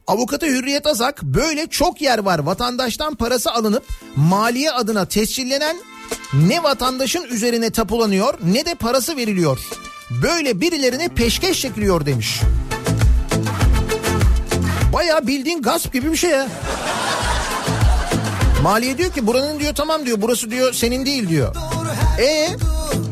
Avukatı Hürriyet Azak böyle çok yer var vatandaştan parası alınıp maliye adına tescillenen ne vatandaşın üzerine tapulanıyor ne de parası veriliyor. Böyle birilerine peşkeş çekiliyor demiş. Baya bildiğin gasp gibi bir şey ya. Maliye diyor ki buranın diyor tamam diyor burası diyor senin değil diyor. E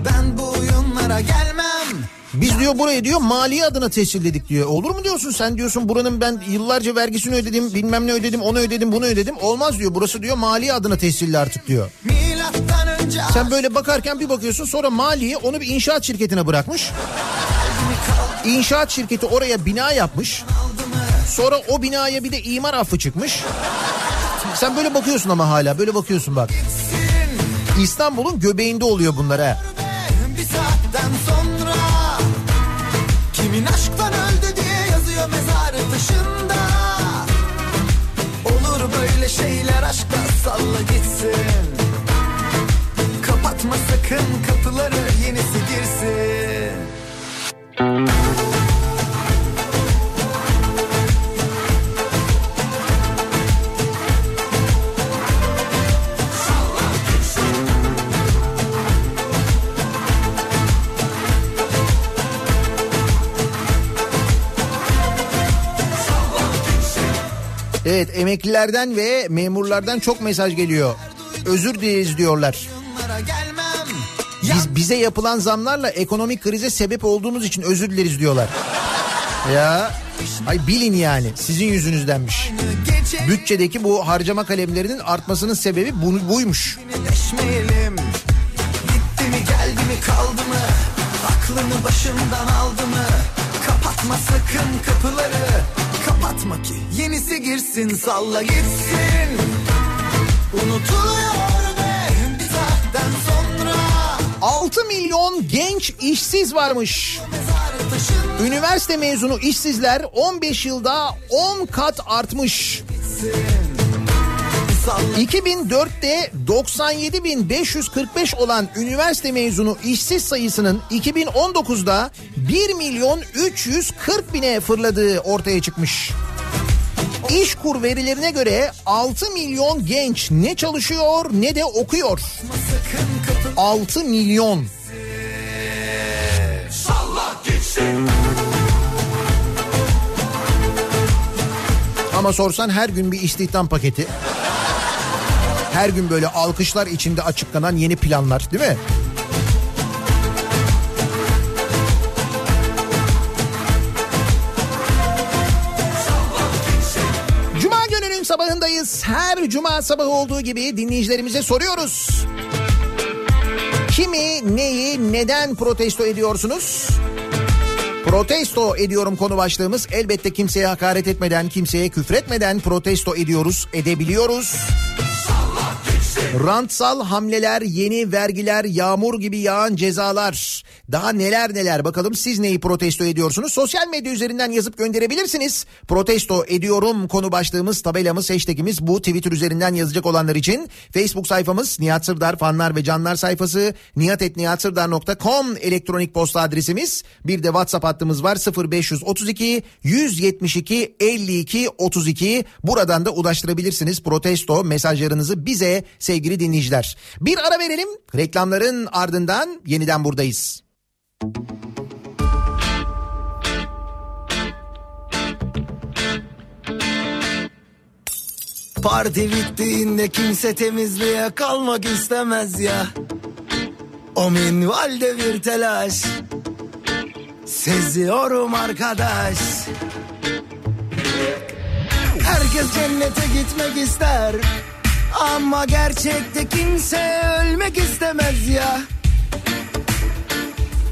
Ben bu oyunlara gelmem biz diyor burayı diyor maliye adına tescilledik diyor. Olur mu diyorsun sen diyorsun buranın ben yıllarca vergisini ödedim bilmem ne ödedim onu ödedim bunu ödedim. Olmaz diyor burası diyor maliye adına tescilli artık diyor. Sen böyle bakarken bir bakıyorsun sonra maliye onu bir inşaat şirketine bırakmış. İnşaat şirketi oraya bina yapmış. Sonra o binaya bir de imar affı çıkmış. Sen böyle bakıyorsun ama hala böyle bakıyorsun bak. İstanbul'un göbeğinde oluyor bunlar ha. bir saatten sonra Kimin aşktan öldü diye yazıyor mezarı taşında Olur böyle şeyler aşkta salla gitsin Kapatma sakın kapıları yenisi girsin Evet emeklilerden ve memurlardan çok mesaj geliyor. Özür dileriz diyorlar. Biz bize yapılan zamlarla ekonomik krize sebep olduğumuz için özür dileriz diyorlar. Ya ay bilin yani sizin yüzünüzdenmiş. Bütçedeki bu harcama kalemlerinin artmasının sebebi bu, buymuş. Gitti mi geldi mi kaldı mı? Aklını başından aldı mı? Kapatma sakın kapıları. Kapatma ki yenisi girsin salla gitsin. Unutuluyor ve bir saatten sonra 6 milyon genç işsiz varmış. Üniversite mezunu işsizler 15 yılda 10 kat artmış. salla 2004'te 97.545 olan üniversite mezunu işsiz sayısının 2019'da 1 milyon 340 bine fırladığı ortaya çıkmış. İşkur verilerine göre 6 milyon genç ne çalışıyor ne de okuyor. 6 milyon. Ama sorsan her gün bir istihdam paketi. Her gün böyle alkışlar içinde açıklanan yeni planlar değil mi? Cuma gününün sabahındayız. Her cuma sabahı olduğu gibi dinleyicilerimize soruyoruz. Kimi, neyi, neden protesto ediyorsunuz? Protesto ediyorum konu başlığımız. Elbette kimseye hakaret etmeden, kimseye küfretmeden protesto ediyoruz, edebiliyoruz. Rantsal hamleler, yeni vergiler, yağmur gibi yağan cezalar. Daha neler neler bakalım siz neyi protesto ediyorsunuz? Sosyal medya üzerinden yazıp gönderebilirsiniz. Protesto ediyorum konu başlığımız, tabelamız, hashtagimiz bu. Twitter üzerinden yazacak olanlar için Facebook sayfamız Nihat Sırdar fanlar ve canlar sayfası nihatetnihatsırdar.com elektronik posta adresimiz. Bir de WhatsApp hattımız var 0532 172 52 32. Buradan da ulaştırabilirsiniz protesto mesajlarınızı bize sevgili dinleyiciler. Bir ara verelim. Reklamların ardından yeniden buradayız. Parti bittiğinde kimse temizliğe kalmak istemez ya. O minvalde bir telaş. Seziyorum arkadaş. Herkes cennete gitmek ister. Ama gerçekte kimse ölmek istemez ya.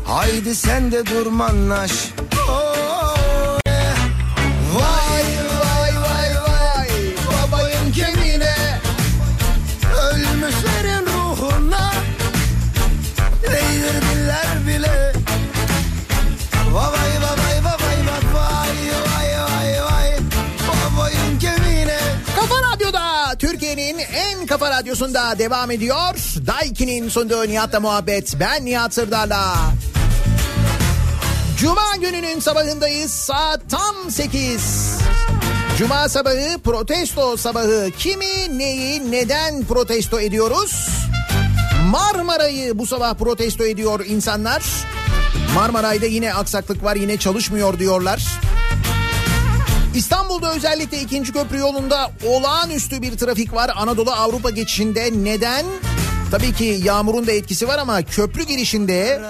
Haydi sen de durmanlaş. Radyosunda devam ediyor. Daiki'nin sunduğu Nihat'la muhabbet. Ben Nihat Sırdar'la. Cuma gününün sabahındayız. Saat tam 8. Cuma sabahı protesto sabahı. Kimi, neyi, neden protesto ediyoruz? Marmara'yı bu sabah protesto ediyor insanlar. Marmaray'da yine aksaklık var, yine çalışmıyor diyorlar. İstanbul'da özellikle ikinci köprü yolunda olağanüstü bir trafik var. Anadolu Avrupa geçişinde neden? Tabii ki yağmurun da etkisi var ama köprü girişinde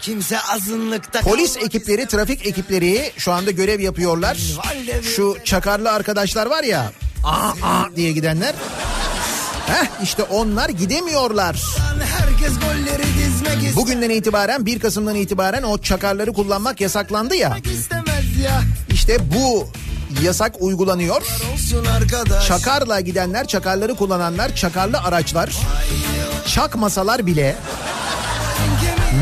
kimse azınlıkta polis ekipleri, trafik ekipleri şu anda görev yapıyorlar. Şu çakarlı arkadaşlar var ya, aa, aa diye gidenler. Heh işte onlar gidemiyorlar. Bugünden itibaren 1 Kasım'dan itibaren o çakarları kullanmak yasaklandı ya. İşte bu yasak uygulanıyor. Çakarla gidenler, çakarları kullananlar, çakarlı araçlar, çakmasalar bile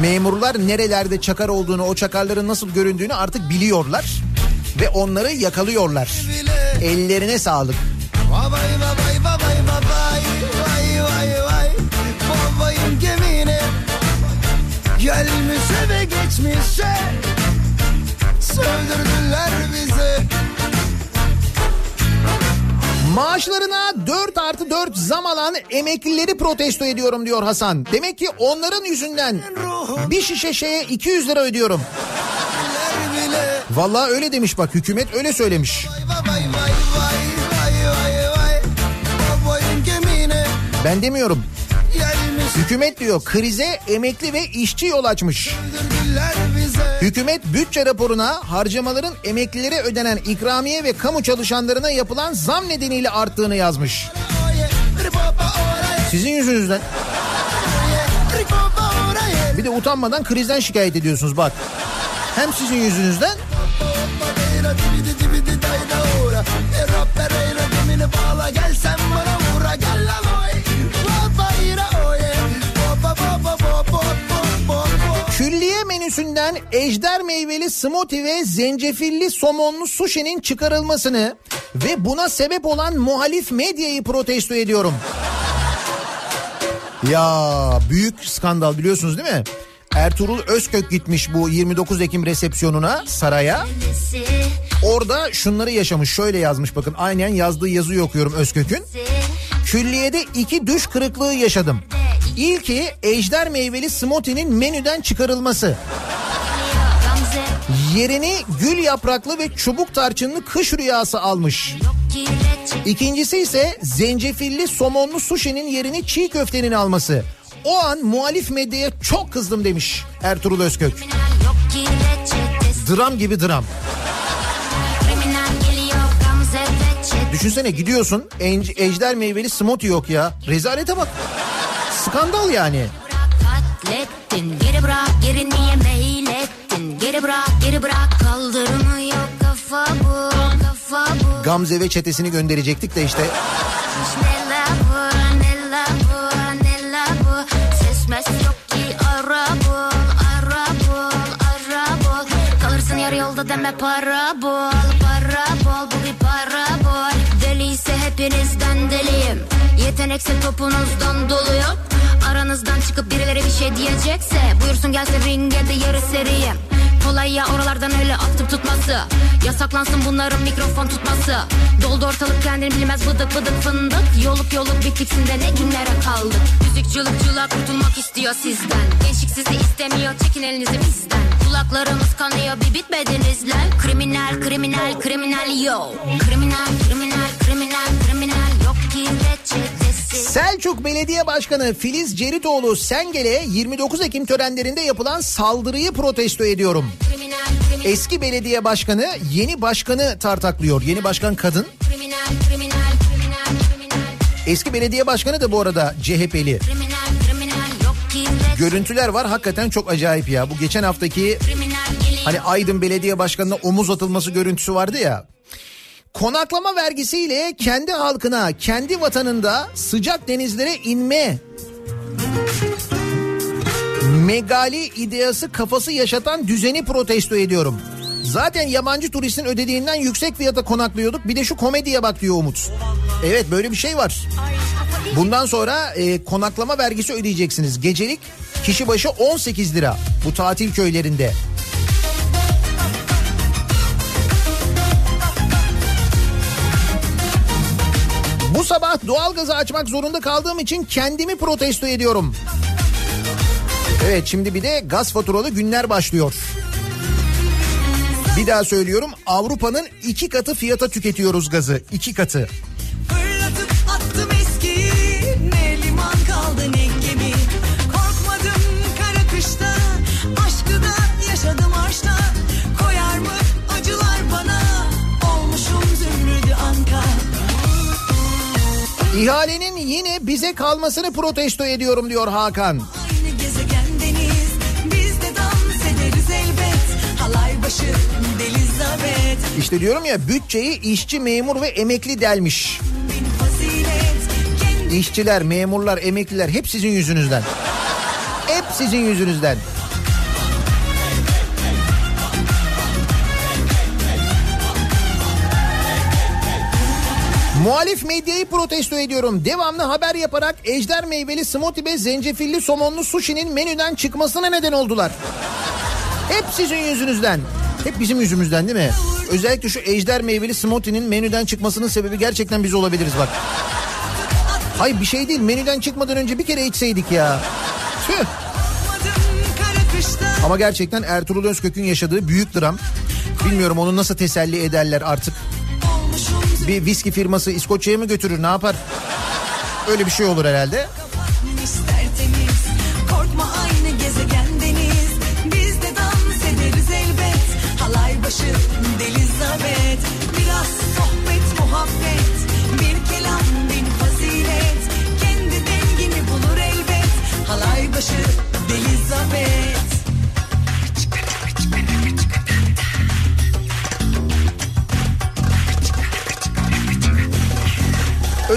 memurlar nerelerde çakar olduğunu, o çakarların nasıl göründüğünü artık biliyorlar ve onları yakalıyorlar. Ellerine sağlık. Babay babay babay babay vay vay vay babayım gemine Gelmişse ve geçmişse Sövdürdüler bizi Maaşlarına 4 artı 4 zam alan emeklileri protesto ediyorum diyor Hasan. Demek ki onların yüzünden bir şişe şeye 200 lira ödüyorum. Vallahi öyle demiş bak hükümet öyle söylemiş. Ben demiyorum. Hükümet diyor krize emekli ve işçi yol açmış. Hükümet bütçe raporuna harcamaların emeklilere ödenen ikramiye ve kamu çalışanlarına yapılan zam nedeniyle arttığını yazmış. Sizin yüzünüzden. Bir de utanmadan krizden şikayet ediyorsunuz bak. Hem sizin yüzünüzden menüsünden ejder meyveli smoothie ve zencefilli somonlu sushi'nin çıkarılmasını ve buna sebep olan muhalif medyayı protesto ediyorum. Ya büyük skandal biliyorsunuz değil mi? Ertuğrul Özkök gitmiş bu 29 Ekim resepsiyonuna saraya. Orada şunları yaşamış şöyle yazmış bakın aynen yazdığı yazıyı okuyorum Özkök'ün. Külliyede iki düş kırıklığı yaşadım. İlki ejder meyveli smoothie'nin menüden çıkarılması. Yerini gül yapraklı ve çubuk tarçınlı kış rüyası almış. İkincisi ise zencefilli somonlu sushi'nin yerini çiğ köftenin alması. O an muhalif medyaya çok kızdım demiş Ertuğrul Özkök. Dram gibi dram. Düşünsene gidiyorsun en- ejder meyveli smoothie yok ya. Rezalete bak. Skandal yani. Geri bırak geri niye meylettin Geri bırak geri bırak. Kaldırımı yok kafa bu kafa bu. Gamze ve çetesini gönderecektik de işte. Ne la bu ne la bu ne la bu Ses mes yok ki ara bul ara bul ara bul Kalırsın yarı yolda deme para bul para bul bu bir para bul Deliyse hepinizden deliyim. Yetenekse topunuzdan doluyum. Aranızdan çıkıp birileri bir şey diyecekse Buyursun gelsin ringe de yarı seriyim. Kolay ya oralardan öyle atıp tutması. Yasaklansın bunların mikrofon tutması. Doldu ortalık kendini bilmez bıdık bıdık fındık. Yoluk yoluk bittiksin de ne günlere kaldık. Müzik cılıkçılar kurtulmak istiyor sizden. Gençlik sizi istemiyor çekin elinizi bizden. Kulaklarımız kanıyor bir bitmediniz lan. Kriminal kriminal kriminal yo. Kriminal kriminal Selçuk Belediye Başkanı Filiz Ceritoğlu Sengel'e 29 Ekim törenlerinde yapılan saldırıyı protesto ediyorum. Eski belediye başkanı yeni başkanı tartaklıyor. Yeni başkan kadın. Eski belediye başkanı da bu arada CHP'li. Görüntüler var hakikaten çok acayip ya. Bu geçen haftaki hani Aydın Belediye Başkanı'na omuz atılması görüntüsü vardı ya. Konaklama vergisiyle kendi halkına, kendi vatanında sıcak denizlere inme megali ideası kafası yaşatan düzeni protesto ediyorum. Zaten yabancı turistin ödediğinden yüksek fiyata konaklıyorduk. Bir de şu komediye bak diyor Umut. Evet böyle bir şey var. Bundan sonra e, konaklama vergisi ödeyeceksiniz. Gecelik kişi başı 18 lira bu tatil köylerinde. Bu sabah doğalgazı açmak zorunda kaldığım için kendimi protesto ediyorum. Evet şimdi bir de gaz faturalı günler başlıyor. Bir daha söylüyorum Avrupa'nın iki katı fiyata tüketiyoruz gazı. iki katı. İhalenin yine bize kalmasını protesto ediyorum diyor Hakan. İşte diyorum ya bütçeyi işçi, memur ve emekli delmiş. İşçiler, memurlar, emekliler hep sizin yüzünüzden. Hep sizin yüzünüzden. Muhalif medyayı protesto ediyorum. Devamlı haber yaparak ejder meyveli smoothie ve zencefilli somonlu sushi'nin menüden çıkmasına neden oldular. Hep sizin yüzünüzden. Hep bizim yüzümüzden değil mi? Özellikle şu ejder meyveli smoothie'nin menüden çıkmasının sebebi gerçekten biz olabiliriz bak. Hayır bir şey değil menüden çıkmadan önce bir kere içseydik ya. Tüh. Ama gerçekten Ertuğrul Özkök'ün yaşadığı büyük dram. Bilmiyorum onu nasıl teselli ederler artık. Bir viski firması İskoçya'ya mı götürür ne yapar? Öyle bir şey olur herhalde.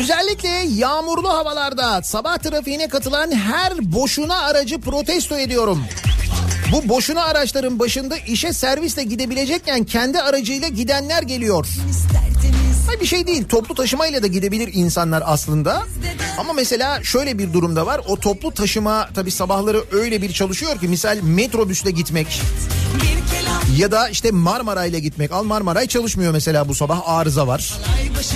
Özellikle yağmurlu havalarda sabah trafiğine katılan her boşuna aracı protesto ediyorum. Bu boşuna araçların başında işe servisle gidebilecekken kendi aracıyla gidenler geliyor. Hayır bir şey değil toplu taşımayla da gidebilir insanlar aslında. Ama mesela şöyle bir durumda var. O toplu taşıma tabii sabahları öyle bir çalışıyor ki misal metrobüsle gitmek ya da işte Marmara ile gitmek. Al Marmaray çalışmıyor mesela bu sabah arıza var. Halay başı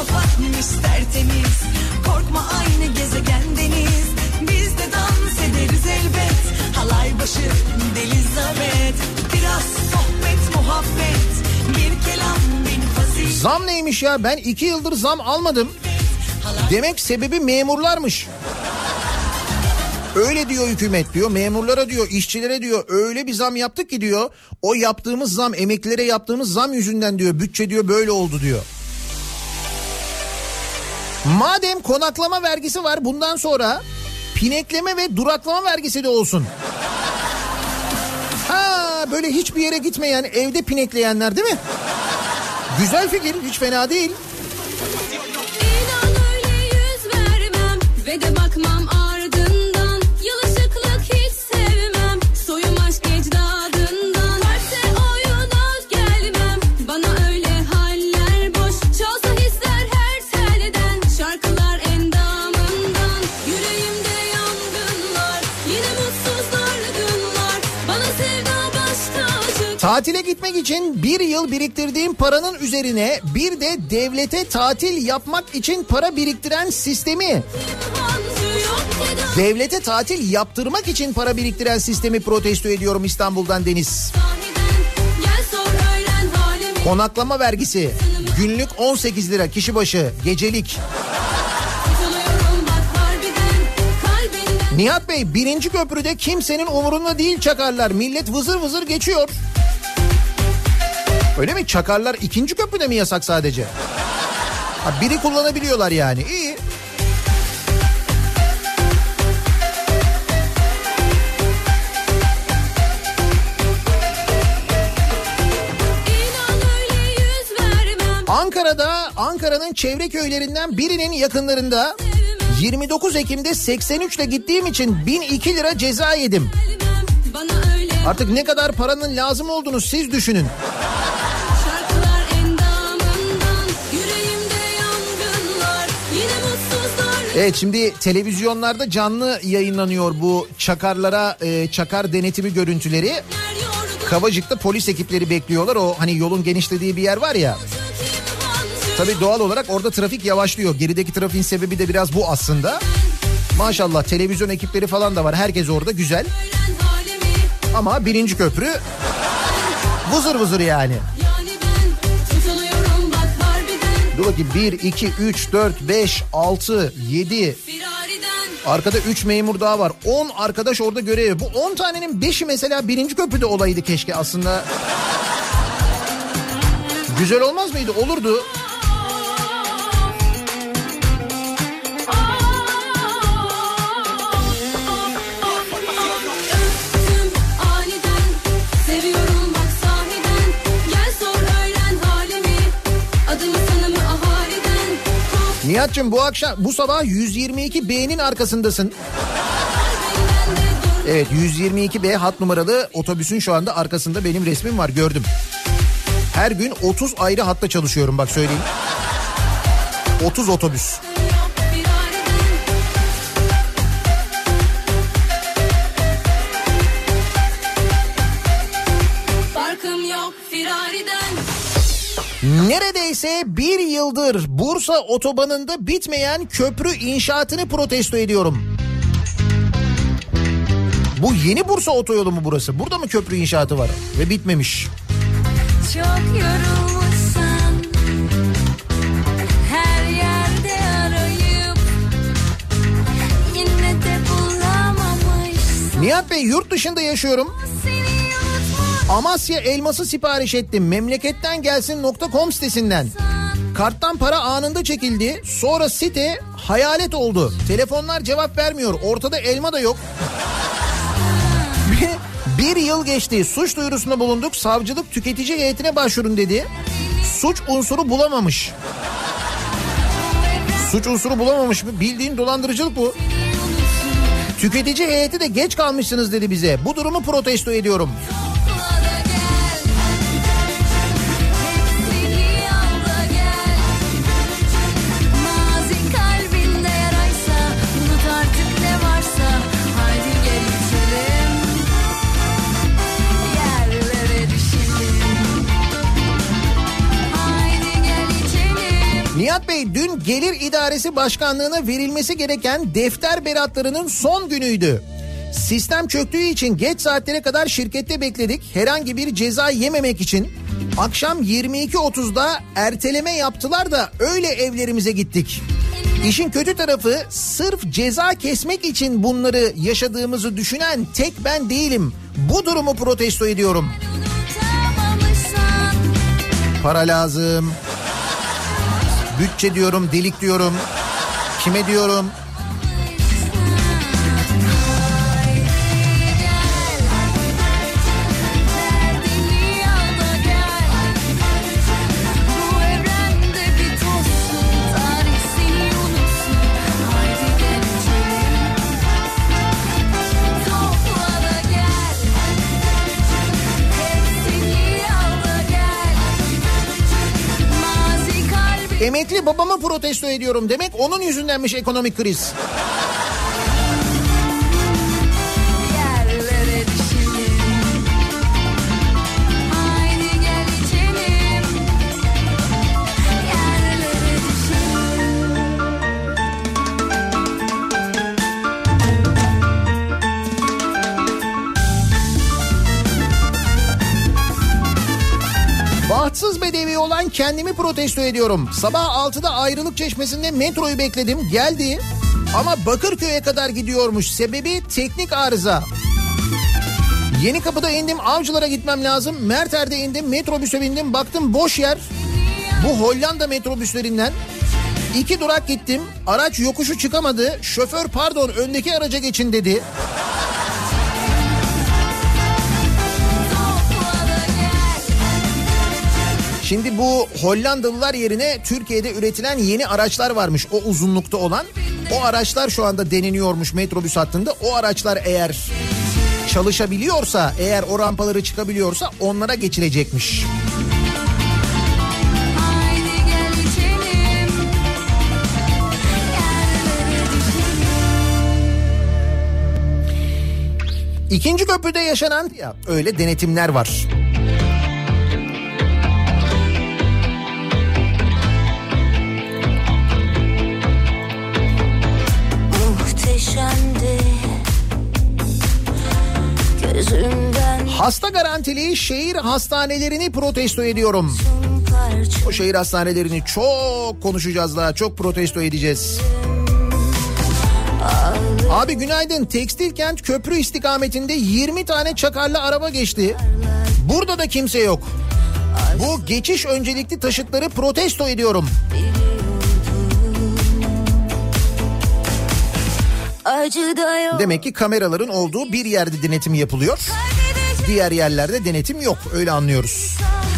kapatmış tertemiz. Korkma aynı gezegendeniz Biz de dans ederiz elbet. Halay başı Delizabet Biraz sohbet muhabbet. Bir kelam bin fazilet. Zam neymiş ya? Ben iki yıldır zam almadım. Demek sebebi memurlarmış. Öyle diyor hükümet diyor memurlara diyor işçilere diyor. Öyle bir zam yaptık ki diyor o yaptığımız zam emeklilere yaptığımız zam yüzünden diyor bütçe diyor böyle oldu diyor. Madem konaklama vergisi var bundan sonra pinekleme ve duraklama vergisi de olsun. Ha böyle hiçbir yere gitmeyen evde pinekleyenler değil mi? Güzel fikir hiç fena değil. İnan öyle yüz vermem ve de Tatile gitmek için bir yıl biriktirdiğim paranın üzerine bir de devlete tatil yapmak için para biriktiren sistemi devlete tatil yaptırmak için para biriktiren sistemi protesto ediyorum İstanbul'dan Deniz. Konaklama vergisi günlük 18 lira kişi başı gecelik. Nihat Bey birinci köprüde kimsenin umurunda değil çakarlar. Millet vızır vızır geçiyor. Öyle mi? Çakarlar ikinci köprüde mi yasak sadece? Ha, biri kullanabiliyorlar yani. İyi. Ankara'da Ankara'nın çevre köylerinden birinin yakınlarında 29 Ekim'de 83 ile gittiğim için 1002 lira ceza yedim. Artık ne kadar paranın lazım olduğunu siz düşünün. Evet şimdi televizyonlarda canlı yayınlanıyor bu çakarlara e, çakar denetimi görüntüleri. Kavacık'ta polis ekipleri bekliyorlar. O hani yolun genişlediği bir yer var ya. Tabii doğal olarak orada trafik yavaşlıyor. Gerideki trafiğin sebebi de biraz bu aslında. Maşallah televizyon ekipleri falan da var. Herkes orada güzel. Ama birinci köprü vızır vızır yani. Yani Dur bakayım 1, 2, 3, 4, 5, 6, 7. Firariden Arkada 3 memur daha var. 10 arkadaş orada görev. Bu 10 tanenin 5'i mesela birinci köprüde olaydı keşke aslında. Güzel olmaz mıydı? Olurdu. Nihat'cığım bu akşam bu sabah 122 B'nin arkasındasın. Evet 122 B hat numaralı otobüsün şu anda arkasında benim resmim var gördüm. Her gün 30 ayrı hatta çalışıyorum bak söyleyeyim. 30 otobüs. Neredeyse bir yıldır Bursa otobanında bitmeyen köprü inşaatını protesto ediyorum. Bu yeni Bursa otoyolu mu burası? Burada mı köprü inşaatı var ve bitmemiş? Çok yorulmuşsun her yerde arayıp yine de bulamamışsın. Nihat Bey yurt dışında yaşıyorum. Amasya elması sipariş ettim. Memleketten gelsin.com sitesinden. Karttan para anında çekildi. Sonra site hayalet oldu. Telefonlar cevap vermiyor. Ortada elma da yok. Bir yıl geçti. Suç duyurusunda bulunduk. Savcılık tüketici heyetine başvurun dedi. Suç unsuru bulamamış. Suç unsuru bulamamış mı? Bildiğin dolandırıcılık bu. Tüketici heyeti de geç kalmışsınız dedi bize. Bu durumu protesto ediyorum. Nihat Bey dün Gelir İdaresi Başkanlığı'na verilmesi gereken defter beratlarının son günüydü. Sistem çöktüğü için geç saatlere kadar şirkette bekledik. Herhangi bir ceza yememek için akşam 22.30'da erteleme yaptılar da öyle evlerimize gittik. İşin kötü tarafı sırf ceza kesmek için bunları yaşadığımızı düşünen tek ben değilim. Bu durumu protesto ediyorum. Para lazım. Bütçe diyorum, delik diyorum. Kime diyorum? Emekli babamı protesto ediyorum demek onun yüzündenmiş ekonomik kriz. Kendimi protesto ediyorum. Sabah 6'da ayrılık çeşmesinde metroyu bekledim geldi. Ama Bakırköy'e kadar gidiyormuş. Sebebi teknik arıza. Yeni kapıda indim avcılara gitmem lazım. Merter'de indim metrobüse bindim baktım boş yer. Bu Hollanda metrobüslerinden iki durak gittim. Araç yokuşu çıkamadı. Şoför pardon öndeki araca geçin dedi. Şimdi bu Hollandalılar yerine Türkiye'de üretilen yeni araçlar varmış o uzunlukta olan. O araçlar şu anda deneniyormuş metrobüs hattında. O araçlar eğer çalışabiliyorsa, eğer o rampaları çıkabiliyorsa onlara geçilecekmiş. İkinci köprüde yaşanan ya öyle denetimler var. Hasta garantili şehir hastanelerini protesto ediyorum. O şehir hastanelerini çok konuşacağız daha, çok protesto edeceğiz. Abi günaydın. Tekstil kent köprü istikametinde 20 tane çakarlı araba geçti. Burada da kimse yok. Bu geçiş öncelikli taşıtları protesto ediyorum. Demek ki kameraların olduğu bir yerde denetim yapılıyor. Diğer yerlerde denetim yok. Öyle anlıyoruz. Aldanmam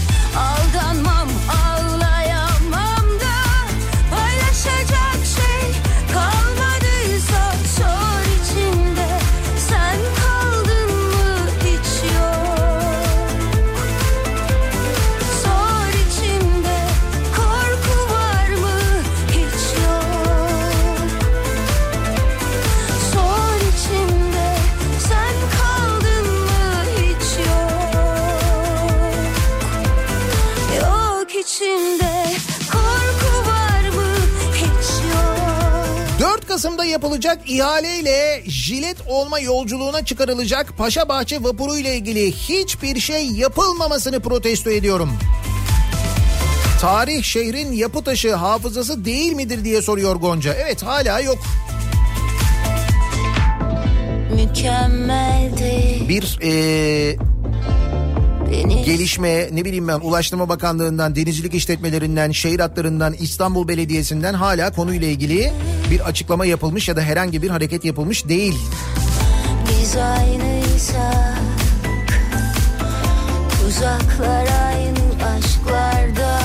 içinde korku var mı hiç yok 4 Kasım'da yapılacak ihaleyle jilet olma yolculuğuna çıkarılacak Paşabahçe vapuru ile ilgili hiçbir şey yapılmamasını protesto ediyorum. Tarih şehrin yapı taşı hafızası değil midir diye soruyor Gonca. Evet hala yok. Mükemmel bir e, gelişme ne bileyim ben Ulaştırma Bakanlığı'ndan, denizcilik işletmelerinden, şehir hatlarından, İstanbul Belediyesi'nden hala konuyla ilgili bir açıklama yapılmış ya da herhangi bir hareket yapılmış değil. Biz aynıysak Uzaklar aynı aşklarda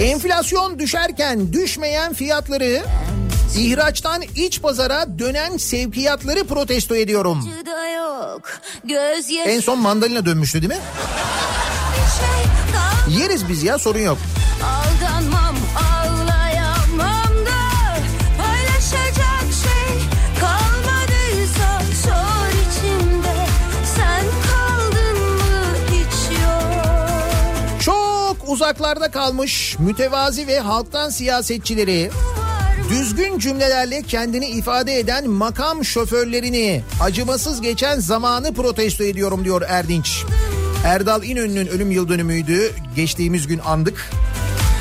Enflasyon düşerken düşmeyen fiyatları ihraçtan iç pazara dönen sevkiyatları protesto ediyorum. yok En son mandalina dönmüştü değil mi? şey Yeriz biz ya sorun yok. Aldanmam ağlayamam da Paylaşacak şey kalmadıysa Sor içimde sen kaldın mı hiç yok Çok uzaklarda kalmış mütevazi ve halktan siyasetçileri düzgün cümlelerle kendini ifade eden makam şoförlerini acımasız geçen zamanı protesto ediyorum diyor Erdinç. Erdal İnönü'nün ölüm yıl dönümüydü. Geçtiğimiz gün andık.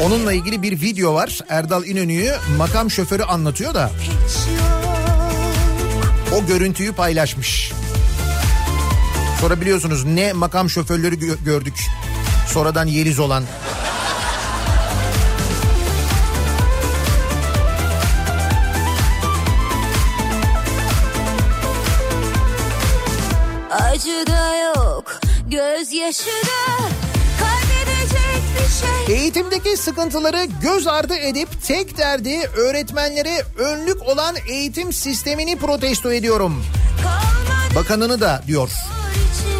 Onunla ilgili bir video var. Erdal İnönü'yü makam şoförü anlatıyor da o görüntüyü paylaşmış. Sonra biliyorsunuz ne makam şoförleri gö- gördük. Sonradan Yeliz olan. Acı da yok gözyaşı da Kaybedecek bir şey Eğitimdeki sıkıntıları göz ardı edip tek derdi öğretmenlere önlük olan eğitim sistemini protesto ediyorum. kalmadı Bakanını da diyor. içimde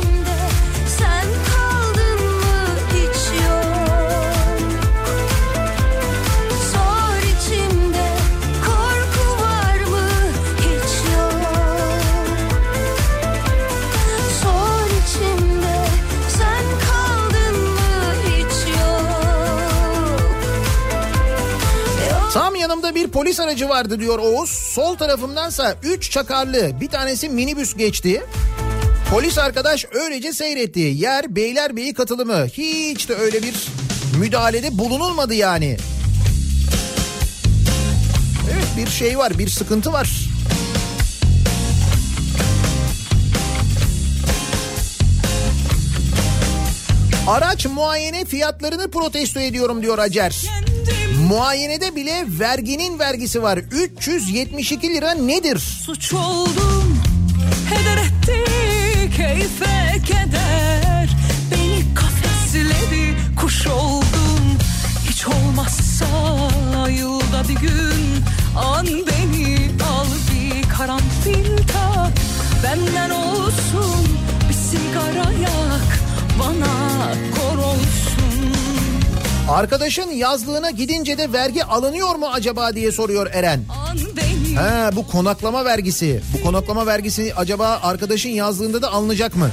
yanımda bir polis aracı vardı diyor Oğuz. Sol tarafımdansa 3 çakarlı bir tanesi minibüs geçti. Polis arkadaş öylece seyretti. Yer Beylerbeyi katılımı. Hiç de öyle bir müdahalede bulunulmadı yani. Evet bir şey var bir sıkıntı var. Araç muayene fiyatlarını protesto ediyorum diyor Acer. Muayenede bile verginin vergisi var. 372 lira nedir? Suç oldum heder etti keyfe keder Beni kafesledi kuş oldum Hiç olmazsa yılda bir gün An beni al bir karanfil tak Benden olsun bir sigara yak Bana kor olsun Arkadaşın yazlığına gidince de vergi alınıyor mu acaba diye soruyor Eren. Ha bu konaklama vergisi. Bu konaklama vergisi acaba arkadaşın yazlığında da alınacak mı?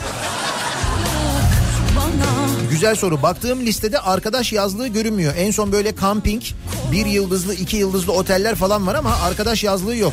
Güzel soru. Baktığım listede arkadaş yazlığı görünmüyor. En son böyle camping, bir yıldızlı, iki yıldızlı oteller falan var ama arkadaş yazlığı yok.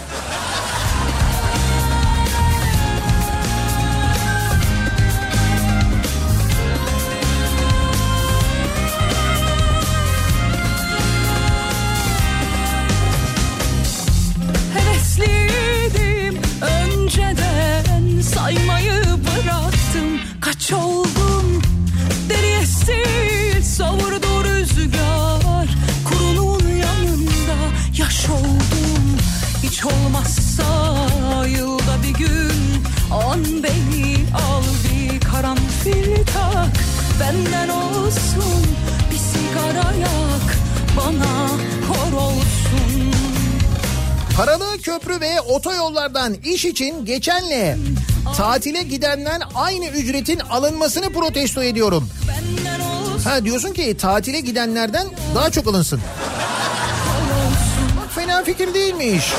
Otoyollardan iş için geçenle tatile gidenden aynı ücretin alınmasını protesto ediyorum. Ha diyorsun ki tatile gidenlerden daha çok alınsın. Bak fena fikir değilmiş.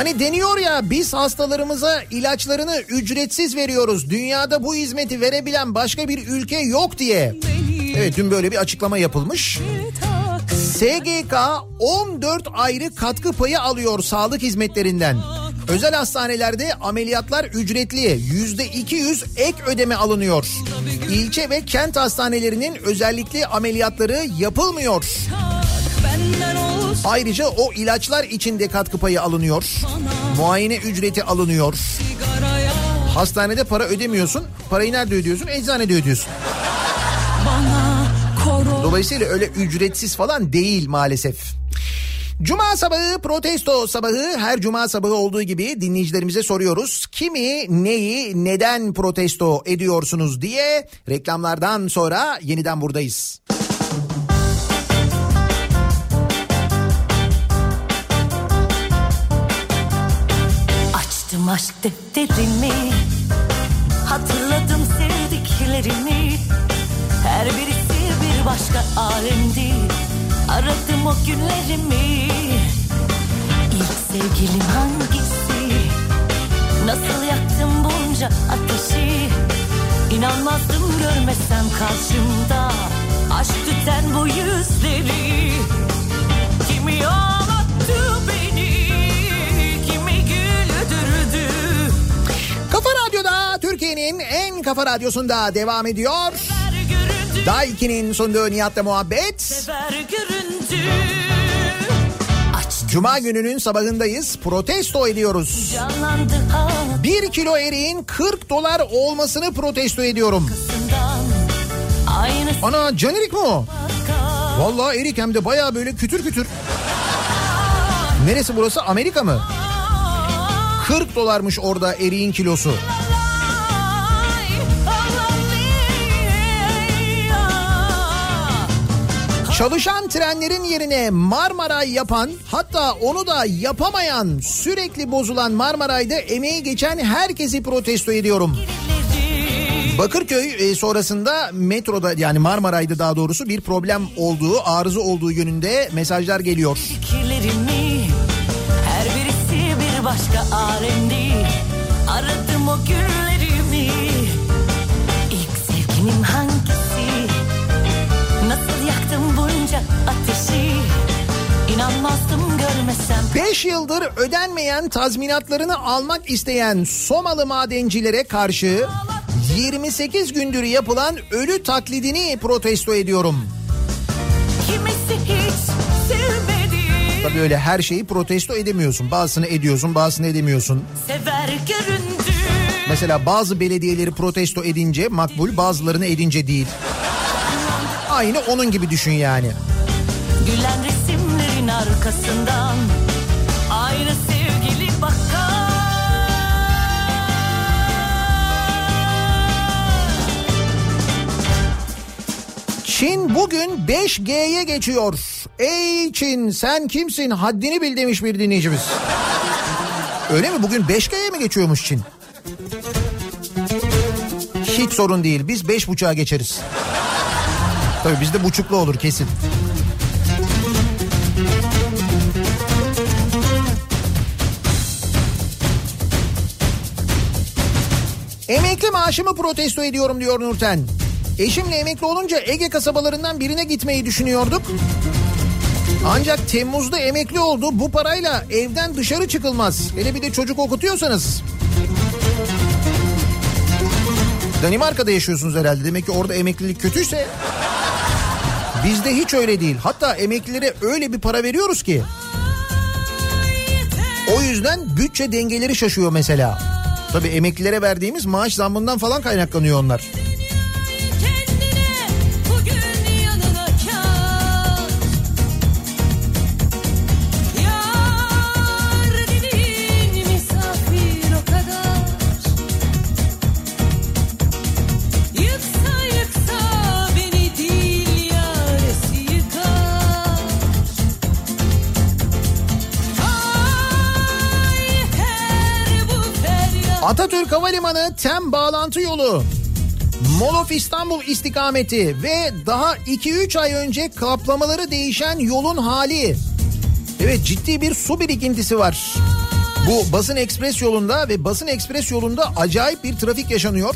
Hani deniyor ya biz hastalarımıza ilaçlarını ücretsiz veriyoruz. Dünyada bu hizmeti verebilen başka bir ülke yok diye. Evet dün böyle bir açıklama yapılmış. SGK 14 ayrı katkı payı alıyor sağlık hizmetlerinden. Özel hastanelerde ameliyatlar ücretli. Yüzde 200 ek ödeme alınıyor. İlçe ve kent hastanelerinin özellikle ameliyatları yapılmıyor. Olsun Ayrıca o ilaçlar için de katkı payı alınıyor. Muayene ücreti alınıyor. Hastanede para ödemiyorsun. Parayı nerede ödüyorsun? Eczanede ödüyorsun. Dolayısıyla öyle ücretsiz falan değil maalesef. Cuma sabahı protesto sabahı her cuma sabahı olduğu gibi dinleyicilerimize soruyoruz. Kimi neyi neden protesto ediyorsunuz diye reklamlardan sonra yeniden buradayız. Aşk defterimi Hatırladım sevdiklerimi. Her birisi bir başka alemdi Aradım o günlerimi. İlk sevgilim hangisi? Nasıl yaktım bunca ateşi? İnanmazdım görmesem karşımda Aşk tüten bu yüzleri Kafa Radyo'da Türkiye'nin en kafa radyosunda devam ediyor. Daiki'nin sunduğu Nihat'la muhabbet. Cuma gününün sabahındayız. Protesto ediyoruz. Bir kilo eriğin 40 dolar olmasını protesto ediyorum. Ana can erik mi o? Vallahi erik hem de baya böyle kütür kütür. Neresi burası Amerika mı? 40 dolarmış orada eriğin kilosu. Çalışan trenlerin yerine Marmaray yapan hatta onu da yapamayan sürekli bozulan Marmaray'da emeği geçen herkesi protesto ediyorum. Bakırköy e, sonrasında metroda yani Marmaray'da daha doğrusu bir problem olduğu arıza olduğu yönünde mesajlar geliyor. fikirlerimi başka alemdi Aradım o günlerimi İlk sevgilim hangisi? Nasıl yaktım bunca ateşi? İnanmazdım görmesem. 5 yıldır ödenmeyen tazminatlarını almak isteyen Somalı madencilere karşı 28 gündür yapılan ölü taklidini protesto ediyorum. Kimisi sevmedi Tabii öyle her şeyi protesto edemiyorsun. Bazısını ediyorsun, bazısını edemiyorsun. Mesela bazı belediyeleri protesto edince makbul, bazılarını edince değil. Aynı onun gibi düşün yani. Gülen resimlerin arkasından Aynı sevgili bakar Çin bugün 5G'ye geçiyor. Ey Çin sen kimsin haddini bil demiş bir dinleyicimiz. Öyle mi bugün 5G'ye mi geçiyormuş Çin? Hiç sorun değil biz 5.5'a geçeriz. Tabii bizde buçuklu olur kesin. Emekli maaşımı protesto ediyorum diyor Nurten. Eşimle emekli olunca Ege kasabalarından birine gitmeyi düşünüyorduk. Ancak Temmuz'da emekli oldu. Bu parayla evden dışarı çıkılmaz. Hele bir de çocuk okutuyorsanız. Danimarka'da yaşıyorsunuz herhalde. Demek ki orada emeklilik kötüyse bizde hiç öyle değil. Hatta emeklilere öyle bir para veriyoruz ki. O yüzden bütçe dengeleri şaşıyor mesela. Tabii emeklilere verdiğimiz maaş zammından falan kaynaklanıyor onlar. Atatürk Havalimanı tem bağlantı yolu. Molof İstanbul istikameti ve daha 2-3 ay önce kaplamaları değişen yolun hali. Evet ciddi bir su birikintisi var. Bu basın ekspres yolunda ve basın ekspres yolunda acayip bir trafik yaşanıyor.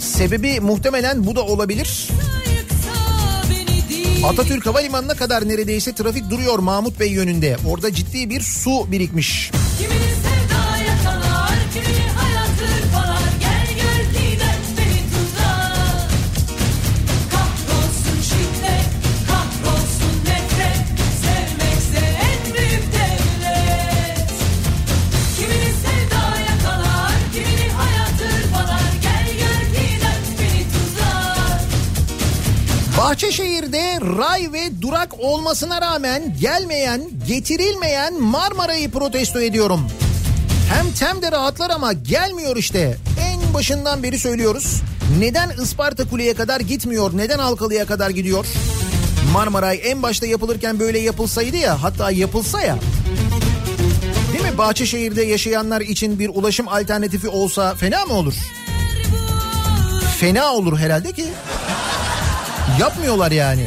Sebebi muhtemelen bu da olabilir. Atatürk Havalimanı'na kadar neredeyse trafik duruyor Mahmut Bey yönünde. Orada ciddi bir su birikmiş. Kimini sevdaya Bahçeşehir'de ray ve durak olmasına rağmen gelmeyen, getirilmeyen Marmara'yı protesto ediyorum. Hem tem de rahatlar ama gelmiyor işte. En başından beri söylüyoruz. Neden Isparta Kule'ye kadar gitmiyor? Neden Halkalı'ya kadar gidiyor? Marmaray en başta yapılırken böyle yapılsaydı ya hatta yapılsa ya. Değil mi? Bahçeşehir'de yaşayanlar için bir ulaşım alternatifi olsa fena mı olur? Fena olur herhalde ki. Yapmıyorlar yani.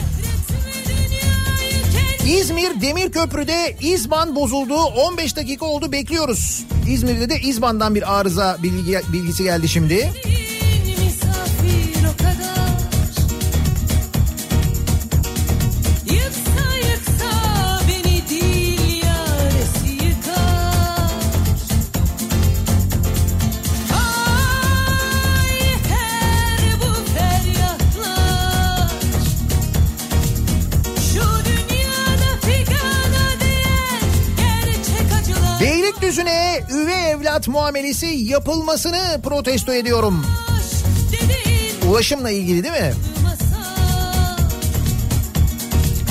İzmir Demirköprü'de İzban bozuldu. 15 dakika oldu bekliyoruz. İzmir'de de İzban'dan bir arıza bilgi, bilgisi geldi şimdi. Üvey evlat muamelesi yapılmasını protesto ediyorum. Ulaşımla ilgili değil mi?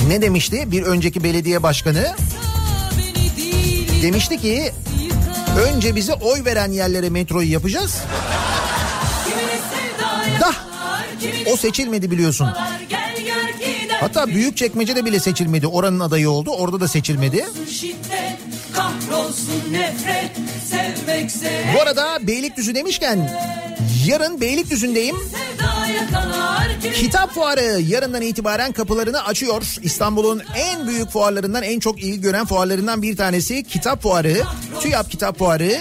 Ne demişti bir önceki belediye başkanı? Demişti ki önce bize oy veren yerlere metroyu yapacağız. Da o seçilmedi biliyorsun. Hatta Büyükçekmece'de bile seçilmedi. Oranın adayı oldu. Orada da seçilmedi. Şiddet, kahrolsun nefret, sevmekse Bu arada Beylikdüzü demişken yarın Beylikdüzü'ndeyim. Kitap fuarı yarından itibaren kapılarını açıyor. İstanbul'un en büyük fuarlarından, en çok ilgi gören fuarlarından bir tanesi Kitap Fuarı. TÜYAP Kitap Fuarı.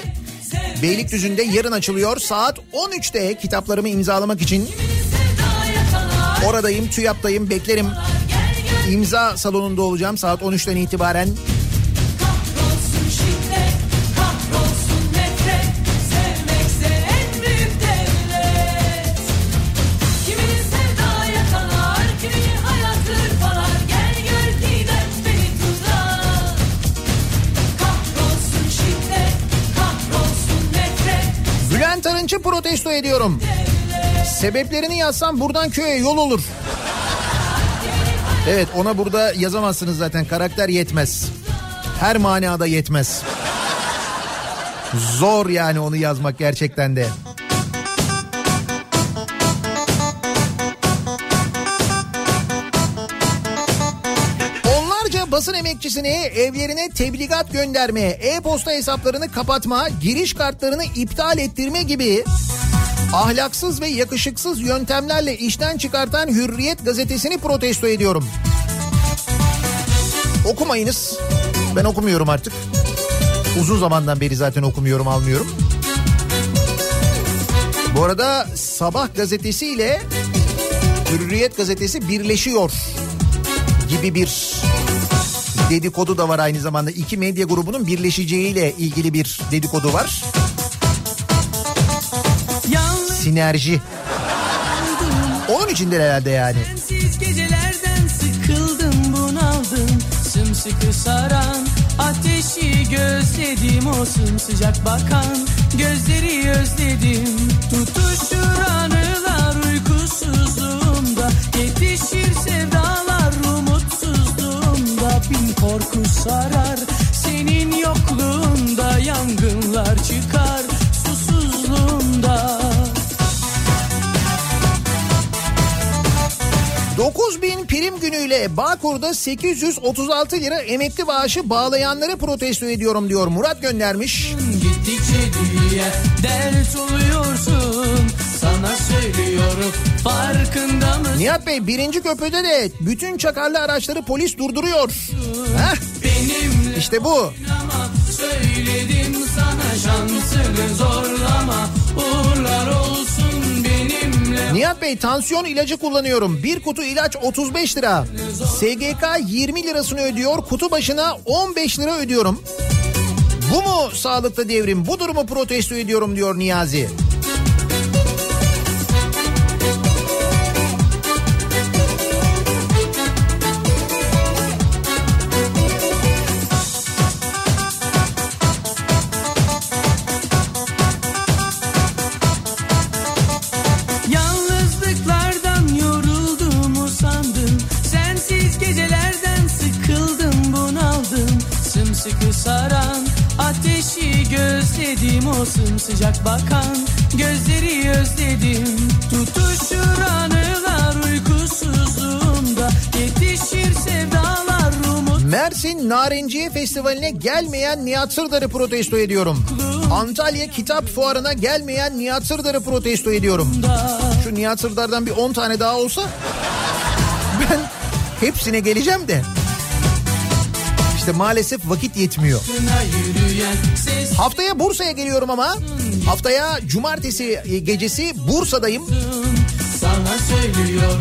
Beylikdüzü'nde yarın açılıyor. Saat 13'te kitaplarımı imzalamak için oradayım, TÜYAP'tayım, beklerim. İmza salonunda olacağım saat 13'ten itibaren. Protesto ediyorum. Sebeplerini yazsam buradan köye yol olur. Evet ona burada yazamazsınız zaten karakter yetmez. Her manada yetmez. Zor yani onu yazmak gerçekten de. Basın emekçisini evlerine tebligat gönderme, e-posta hesaplarını kapatma, giriş kartlarını iptal ettirme gibi ahlaksız ve yakışıksız yöntemlerle işten çıkartan Hürriyet gazetesini protesto ediyorum. Okumayınız. Ben okumuyorum artık. Uzun zamandan beri zaten okumuyorum, almıyorum. Bu arada Sabah gazetesi ile Hürriyet gazetesi birleşiyor gibi bir dedikodu da var aynı zamanda. İki medya grubunun birleşeceğiyle ilgili bir dedikodu var. Sinerji. Onun içindir herhalde yani. Sensiz gecelerden sıkıldım bunaldım Sımsıkı saran ateşi gözledim O sımsıcak bakan gözleri özledim Tutuşur anılar uykusuzluğumda Yetişir Bin korku sarar. Senin yokluğunda Yangınlar çıkar susuzluğumda 9000 prim günüyle Bağkur'da 836 lira emekli maaşı bağlayanları protesto ediyorum diyor Murat göndermiş. Gittikçe dünya dert oluyorsun Sana söylüyorum farkında mısın? Nihat Bey birinci köprüde de bütün çakarlı araçları polis durduruyor. Heh, Benimle işte bu. oynama Söyledim sana şansını zorlama Uğurlar olsun benimle Nihat Bey tansiyon ilacı kullanıyorum. Bir kutu ilaç 35 lira. SGK 20 lirasını ödüyor. Kutu başına 15 lira ödüyorum. Bu mu sağlıkta devrim? Bu durumu protesto ediyorum diyor Niyazi. Özledim o sımsıcak bakan Gözleri özledim Tutuşur anılar uykusuzluğumda Yetişir sevdalar umut Mersin Narenciye Festivali'ne gelmeyen Nihat Sırdar'ı protesto ediyorum. Antalya Kitap Fuarı'na gelmeyen Nihat Sırdar'ı protesto ediyorum. Şu Nihat Sırdar'dan bir 10 tane daha olsa ben hepsine geleceğim de. İşte maalesef vakit yetmiyor. Haftaya Bursa'ya geliyorum ama haftaya cumartesi gecesi Bursa'dayım.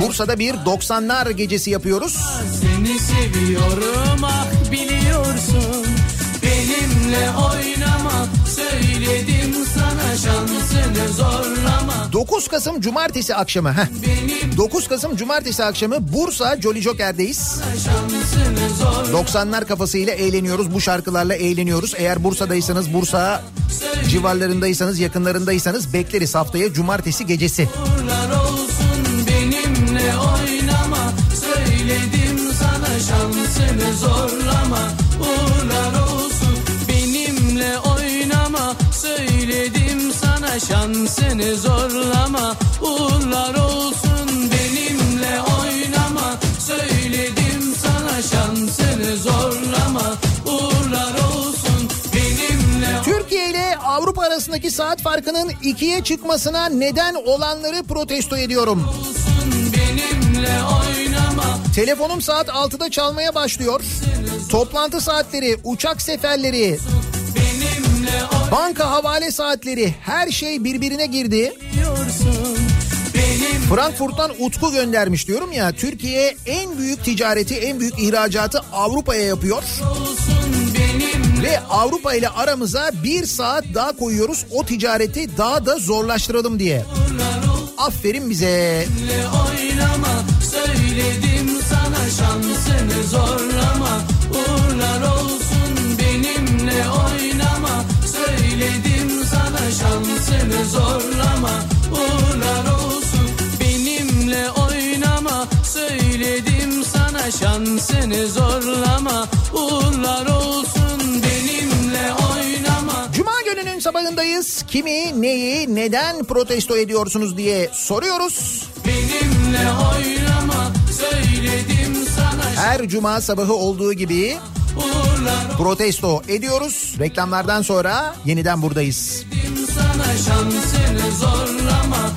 Bursa'da bir 90'lar gecesi yapıyoruz. Seni seviyorum ah biliyorsun Benimle oynama söyledim şansını zorlama 9 Kasım Cumartesi akşamı. Heh. 9 Kasım Cumartesi akşamı Bursa Jolly Joker'deyiz. Şansını zor 90'lar kafasıyla eğleniyoruz. Bu şarkılarla eğleniyoruz. Eğer Bursa'daysanız Bursa civarlarındaysanız yakınlarındaysanız bekleriz haftaya cumartesi gecesi. benimle oynama Söyledim sana şansını zorlama şansını zorlama Uğurlar olsun benimle oynama Söyledim sana şansını zorlama Uğurlar olsun benimle Türkiye ile Avrupa arasındaki saat farkının ikiye çıkmasına neden olanları protesto ediyorum. Telefonum saat 6'da çalmaya başlıyor. Toplantı saatleri, uçak seferleri, banka havale saatleri her şey birbirine girdi. Frankfurt'tan Utku göndermiş diyorum ya Türkiye en büyük ticareti en büyük ihracatı Avrupa'ya yapıyor. Ve Avrupa ile aramıza bir saat daha koyuyoruz o ticareti daha da zorlaştıralım diye. Aferin bize. oynama Söyledim sana şansını zorlama Uğurlar olsun şansını zorlama Uğurlar olsun benimle oynama Söyledim sana şansını zorlama Uğurlar olsun benimle oynama Cuma gününün sabahındayız. Kimi, neyi, neden protesto ediyorsunuz diye soruyoruz. Benimle oynama Söyledim sana Her cuma sabahı olduğu gibi protesto ediyoruz. Reklamlardan sonra yeniden buradayız. Sana şansını zorlama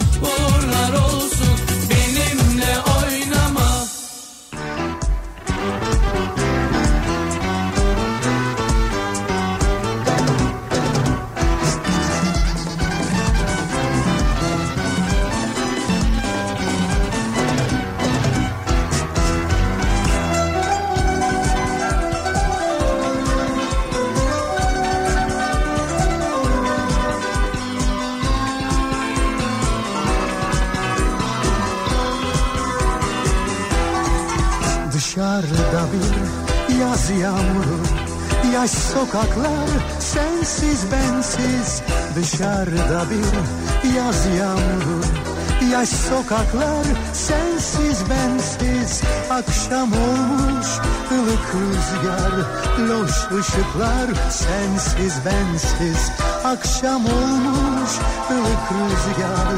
yaz yağmuru Yaş sokaklar sensiz bensiz. Dışarıda bir yaz yağmuru Yaş sokaklar sensiz bensiz Akşam olmuş ılık rüzgar Loş ışıklar sensiz bensiz Akşam olmuş ılık rüzgar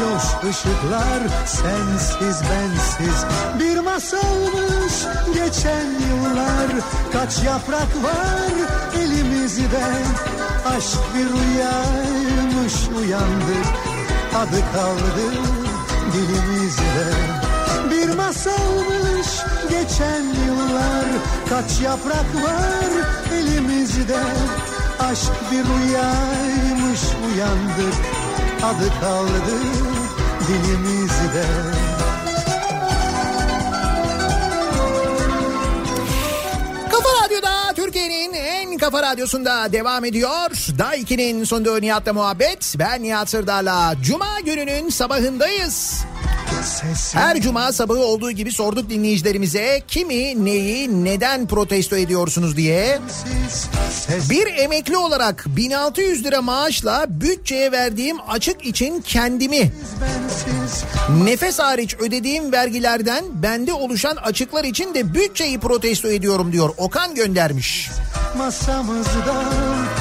Loş ışıklar sensiz bensiz. Bir masalmış geçen yıllar Kaç yaprak var elimizde? Aşk bir rüyaymış uyandık Adı kaldı dilimizde. Bir masalmış geçen yıllar Kaç yaprak var elimizde. Aşk bir rüyaymış uyandık Adı kaldı dilimizde kafa radyosunda devam ediyor. Daha 2'nin sonunda Nihat'la muhabbet. Ben Nihat Sırdar'la Cuma gününün sabahındayız. Her cuma sabahı olduğu gibi sorduk dinleyicilerimize kimi, neyi, neden protesto ediyorsunuz diye. Bir emekli olarak 1600 lira maaşla bütçeye verdiğim açık için kendimi nefes hariç ödediğim vergilerden bende oluşan açıklar için de bütçeyi protesto ediyorum diyor. Okan göndermiş. Masamızdan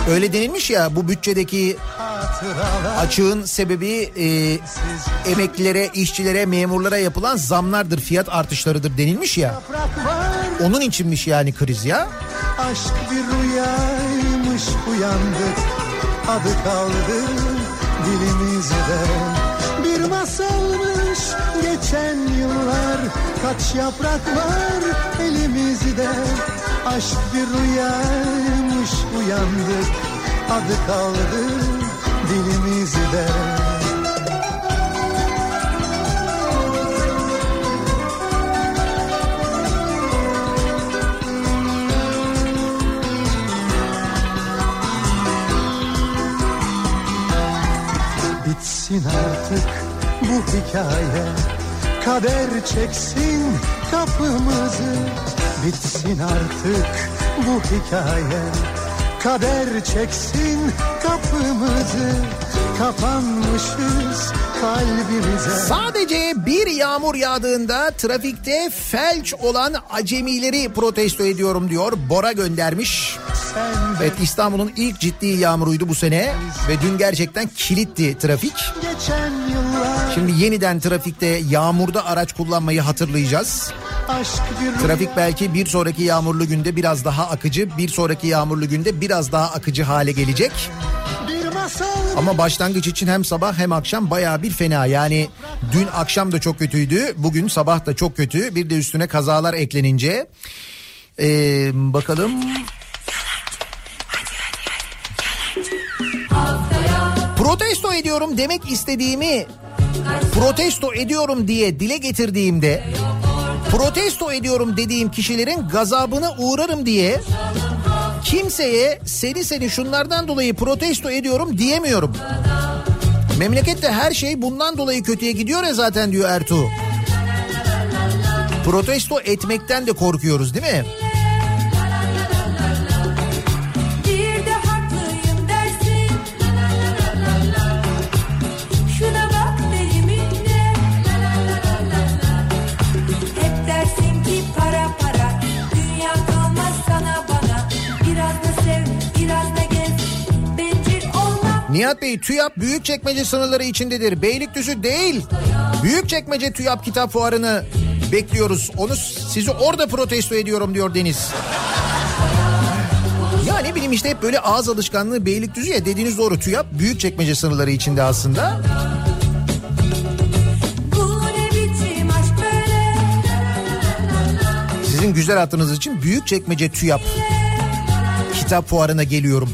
Öyle denilmiş ya bu bütçedeki açığın sebebi e, emeklilere, işçilere, memurlara yapılan zamlardır, fiyat artışlarıdır denilmiş ya. Onun içinmiş yani kriz ya. Aşk bir rüyaymış uyandık. Adı kaldı dilimizde. Bir masalmış geçen yıllar. Kaç yaprak var elimizde Aşk bir rüyaymış uyandık Adı kaldı dilimizde. Bitsin artık bu hikaye Kader çeksin kapımızı Bitsin artık bu hikaye Kader çeksin kapımızı Kapanmışız kalbimize Sadece bir yağmur yağdığında trafikte felç olan acemileri protesto ediyorum diyor. Bora göndermiş. Sen Evet İstanbul'un ilk ciddi yağmuruydu bu sene ve dün gerçekten kilitti trafik. Şimdi yeniden trafikte yağmurda araç kullanmayı hatırlayacağız. Trafik belki bir sonraki yağmurlu günde biraz daha akıcı, bir sonraki yağmurlu günde biraz daha akıcı hale gelecek. Ama başlangıç için hem sabah hem akşam bayağı bir fena. Yani dün akşam da çok kötüydü, bugün sabah da çok kötü. Bir de üstüne kazalar eklenince. Ee, bakalım. Protesto ediyorum demek istediğimi protesto ediyorum diye dile getirdiğimde protesto ediyorum dediğim kişilerin gazabına uğrarım diye kimseye seni seni şunlardan dolayı protesto ediyorum diyemiyorum. Memlekette her şey bundan dolayı kötüye gidiyor ya zaten diyor Ertuğ. Protesto etmekten de korkuyoruz değil mi? Nihat Bey TÜYAP Büyükçekmece sınırları içindedir. Beylikdüzü değil. Büyükçekmece TÜYAP kitap fuarını bekliyoruz. Onu sizi orada protesto ediyorum diyor Deniz. Ya ne bileyim işte hep böyle ağız alışkanlığı Beylikdüzü ya dediğiniz doğru TÜYAP Büyükçekmece sınırları içinde aslında. Sizin güzel hatırınız için Büyükçekmece TÜYAP kitap fuarına geliyorum.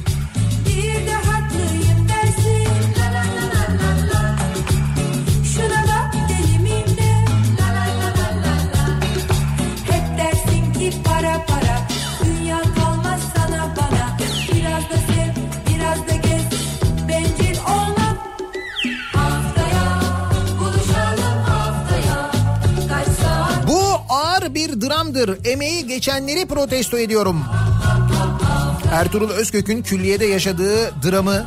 Dramdır. Emeği geçenleri protesto ediyorum. Ertuğrul Özkök'ün külliyede yaşadığı dramı,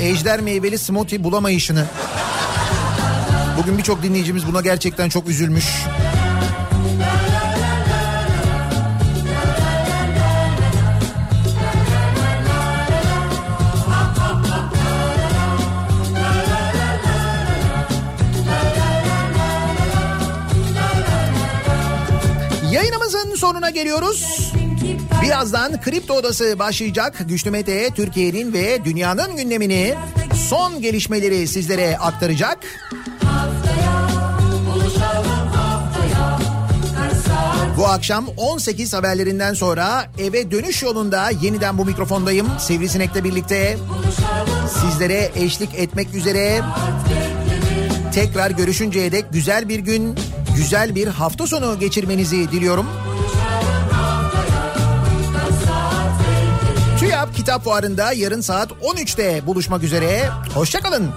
ejder meyveli smoothie bulamayışını. Bugün birçok dinleyicimiz buna gerçekten çok üzülmüş. Sonuna geliyoruz. Birazdan Kripto Odası başlayacak. Güçlü Mete Türkiye'nin ve dünyanın gündemini son gelişmeleri sizlere aktaracak. Bu akşam 18 haberlerinden sonra eve dönüş yolunda yeniden bu mikrofondayım. Sivrisinek'le birlikte sizlere eşlik etmek üzere. Tekrar görüşünceye dek güzel bir gün, güzel bir hafta sonu geçirmenizi diliyorum. Kitap Fuarı'nda yarın saat 13'te buluşmak üzere. Hoşçakalın.